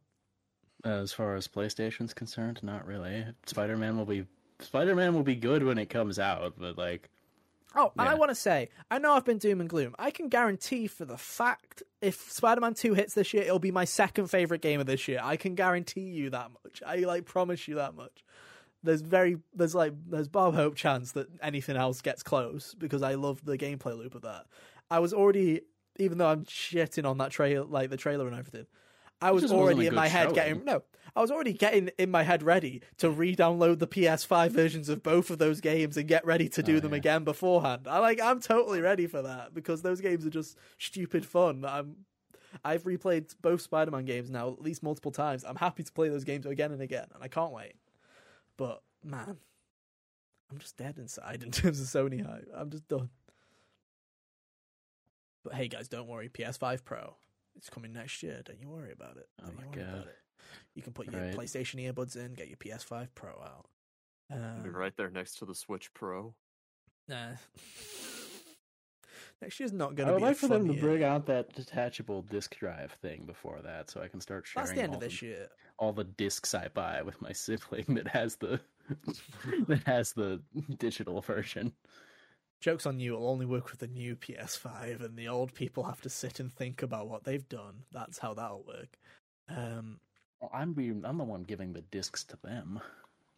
Uh, as far as PlayStation's concerned, not really. Spider Man will be Spider Man will be good when it comes out, but like. Oh, and yeah. I want to say, I know I've been doom and gloom. I can guarantee for the fact if Spider Man Two hits this year, it'll be my second favorite game of this year. I can guarantee you that much. I like promise you that much there's very there's like there's Bob Hope chance that anything else gets close because I love the gameplay loop of that. I was already even though I'm shitting on that trailer like the trailer and everything. I was already in my head showing. getting no. I was already getting in my head ready to re-download the PS5 versions of both of those games and get ready to do oh, them yeah. again beforehand. I like I'm totally ready for that because those games are just stupid fun. I'm I've replayed both Spider-Man games now at least multiple times. I'm happy to play those games again and again, and I can't wait. But man, I'm just dead inside [laughs] in terms of Sony hype. I'm just done. But hey, guys, don't worry. PS5 Pro, it's coming next year. Don't you worry about it. Don't oh my god! You can put your right. PlayStation earbuds in, get your PS5 Pro out. Um, right there next to the Switch Pro. Nah. [laughs] Next year's not going to be. I would like for them to bring out that detachable disc drive thing before that, so I can start sharing. That's the end of this year. All the discs I buy with my sibling [laughs] that has the [laughs] that has the digital version. Joke's on you, it'll only work with the new PS5, and the old people have to sit and think about what they've done. That's how that'll work. Um, well, I'm being, I'm the one giving the discs to them.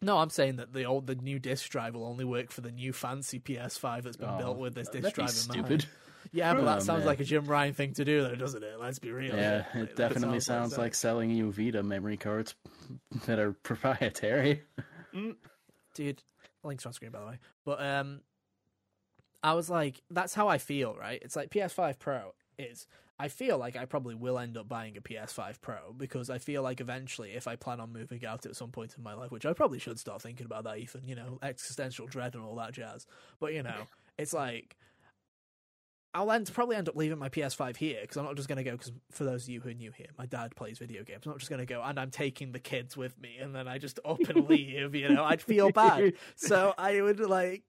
No, I'm saying that the old the new disc drive will only work for the new fancy PS5 that's been oh, built with this disc drive in stupid. Yeah, but that oh, sounds man. like a Jim Ryan thing to do, though, doesn't it? Let's be real. Yeah, it definitely sounds, sounds like, like, selling you Vita memory cards [laughs] that are proprietary. Mm. Dude, links on screen by the way. But um, I was like, that's how I feel, right? It's like PS5 Pro is. I feel like I probably will end up buying a PS5 Pro because I feel like eventually, if I plan on moving out at some point in my life, which I probably should start thinking about that, Ethan, you know, existential dread and all that jazz. But, you know, [laughs] it's like I'll end, probably end up leaving my PS5 here because I'm not just going to go. Because for those of you who are new here, my dad plays video games. I'm not just going to go and I'm taking the kids with me and then I just up [laughs] and leave. You know, I'd feel bad. [laughs] so I would like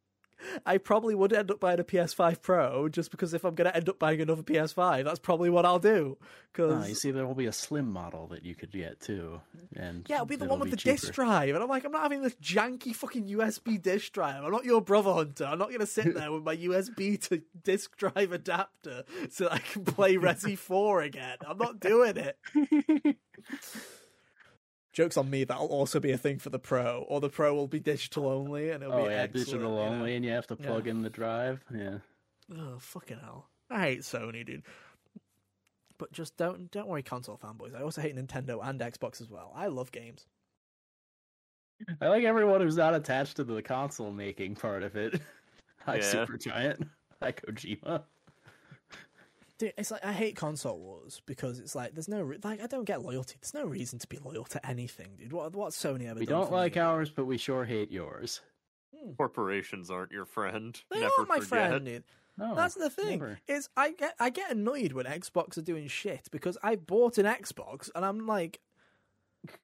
I probably would end up buying a PS5 Pro just because if I'm going to end up buying another PS5, that's probably what I'll do. Because oh, ah, you see, there will be a slim model that you could get too, and yeah, it'll be the one with the cheaper. disk drive. And I'm like, I'm not having this janky fucking USB disk drive. I'm not your brother hunter. I'm not going to sit [laughs] there with my USB to disk drive adapter so I can play [laughs] Resi 4 again. I'm not doing it. [laughs] Jokes on me, that'll also be a thing for the Pro, or the Pro will be digital only, and it'll oh, be yeah, digital only, know? and you have to plug yeah. in the drive. Yeah. Oh fucking hell! I hate Sony, dude. But just don't don't worry, console fanboys. I also hate Nintendo and Xbox as well. I love games. I like everyone who's not attached to the console making part of it. [laughs] like yeah. Supergiant, like Kojima. Dude, it's like I hate console wars because it's like there's no re- like I don't get loyalty. There's no reason to be loyal to anything, dude. What what's Sony ever? We don't like me? ours, but we sure hate yours. Hmm. Corporations aren't your friend. They Never are my forget. friend, dude. No, That's the thing. Never. Is I get I get annoyed when Xbox are doing shit because I bought an Xbox and I'm like,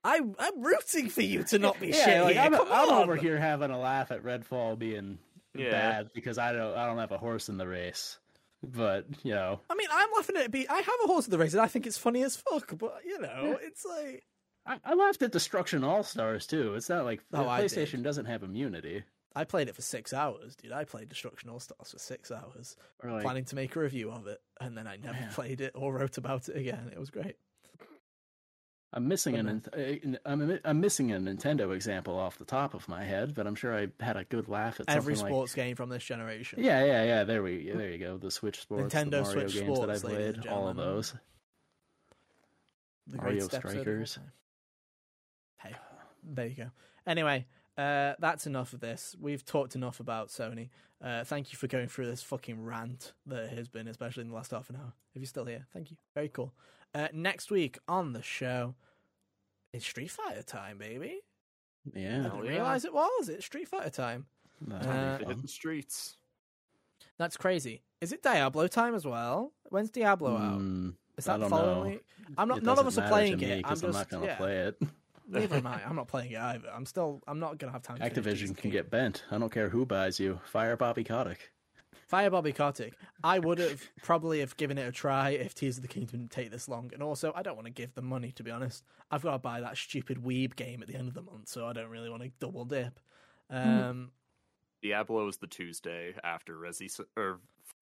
I I'm rooting for you to not be yeah, shit. Like, I'm, I'm over here having a laugh at Redfall being yeah. bad because I don't I don't have a horse in the race. But you know, I mean, I'm laughing at it. Be I have a horse in the race, and I think it's funny as fuck. But you know, it's like I, I laughed at Destruction All Stars too. It's not like oh, PlayStation doesn't have immunity. I played it for six hours, dude. I played Destruction All Stars for six hours, like, planning to make a review of it, and then I never man. played it or wrote about it again. It was great. I'm missing an I'm, I'm missing a Nintendo example off the top of my head, but I'm sure I had a good laugh at every sports like... game from this generation. Yeah, yeah, yeah. There we there you go. The Switch sports, Nintendo Switch games sports, that I played, all of those. The Mario Strikers. Hey, there you go. Anyway, uh, that's enough of this. We've talked enough about Sony. Uh, thank you for going through this fucking rant that has been, especially in the last half an hour. If you're still here, thank you. Very cool. Uh, next week on the show, it's Street Fighter time, baby. Yeah, I didn't yeah. realize it was. It's Street Fighter time. that'll Uh, be The streets. That's crazy. Is it Diablo time as well? When's Diablo out? Mm, Is that the don't following know. week? I'm not. it None of us are playing me it. I'm, just. not gonna yeah. play it. Neither am [laughs] I. I'm not playing it either. I'm still. I'm not gonna have time. to Activision of can Kingdom. get bent. I don't care who buys you. Fire Bobby Kotick. Fire Bobby Kotick. I would have probably have given it a try if Tears of the Kingdom didn't take this long. And also, I don't want to give them money to be honest. I've got to buy that stupid Weeb game at the end of the month, so I don't really want to double dip. Um, Diablo is the Tuesday after Resi or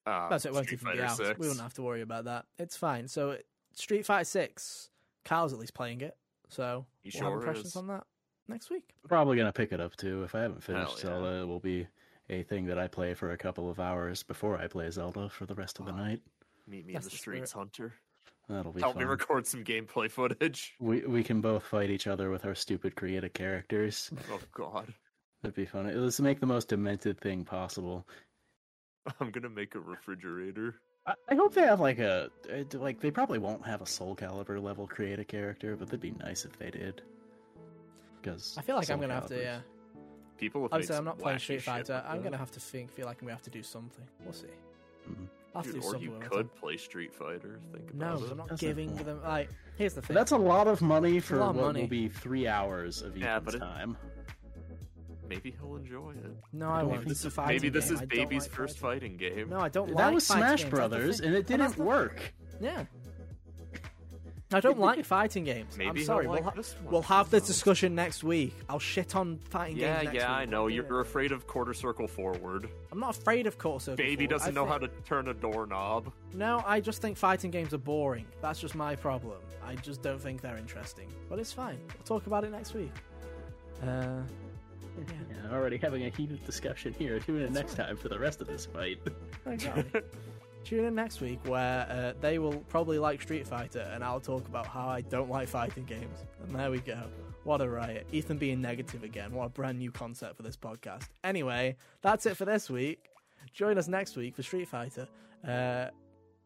uh, that's it. Won't Street Fighter out. 6. We wouldn't have to worry about that. It's fine. So Street Fighter Six. Carl's at least playing it, so He we'll have sure impressions is. on that next week. Probably gonna pick it up too. If I haven't Hell finished yeah. Zelda, it will be a thing that I play for a couple of hours before I play Zelda for the rest of the Wow. night. Meet me That's in the the streets, Hunter. That'll be Help fun. me record some gameplay footage. We we can both fight each other with our stupid creative characters. Oh God, That'd be fun. Let's make the most demented thing possible. [laughs] I'm gonna make a refrigerator. I, I hope they have like a uh, like they probably won't have a Soulcalibur level creative character, but that'd be nice if they did. Because I feel like I'm gonna have to. Yeah. People have Obviously, made I'm not playing Street Fighter. I'm gonna have to think. Feel like we have to do something. We'll see. Mhm. I'll Dude, do or you could play Street Fighter. Think No, about it. I'm not That's giving not- them. Like, here's the thing. That's a lot of money for what money. will be three hours of Yeah, Ethan's but it- time. Maybe he'll enjoy it. no, I don't won't. This is a so. Maybe this game. is I baby's like first fighting. fighting game. No, I don't That like was Smash games. Brothers, and it didn't work. Yeah. I don't like fighting games. Maybe I'm sorry. like we'll, ha- this one. we'll have this discussion next week. I'll shit on fighting Yeah, games next yeah, week. I know. I'll do You're afraid of quarter circle forward. I'm not afraid of quarter circle. Baby forward. doesn't I know how to turn a doorknob. No, I just think fighting games are boring. That's just my problem. I just don't think they're interesting. But it's fine. We'll talk about it next week. Uh, Yeah, already having a heated discussion here. Tune in next time for the rest of this fight. exactly. [laughs] Tune in next week where uh, they will probably like Street Fighter and I'll talk about how I don't like fighting games. And there we go. What a riot. Ethan being negative again. What a brand new concept for this podcast. Anyway, that's it for this week. Join us next week for Street Fighter. Uh,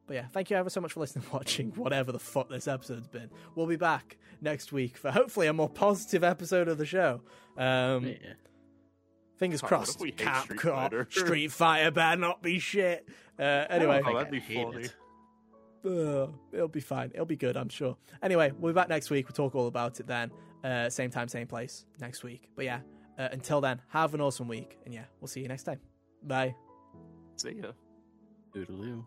but yeah, thank you ever so much for listening and [laughs] watching, whatever the fuck this episode's been. We'll be back next week for hopefully a more positive episode of the show. Um, Yeah. Fingers God, crossed. if we Capcom, Street Street Fighter? Fighter. better not be shit. Uh, anyway, Oh, I that'd be hate funny. it. Ugh, it'll be fine. It'll be good, I'm sure. Anyway, we'll be back next week. We'll talk all about it then. Uh, same time, same place next week. But yeah, uh, until then, have an awesome week. And yeah, we'll see you next time. Bye. See ya. Doodaloo.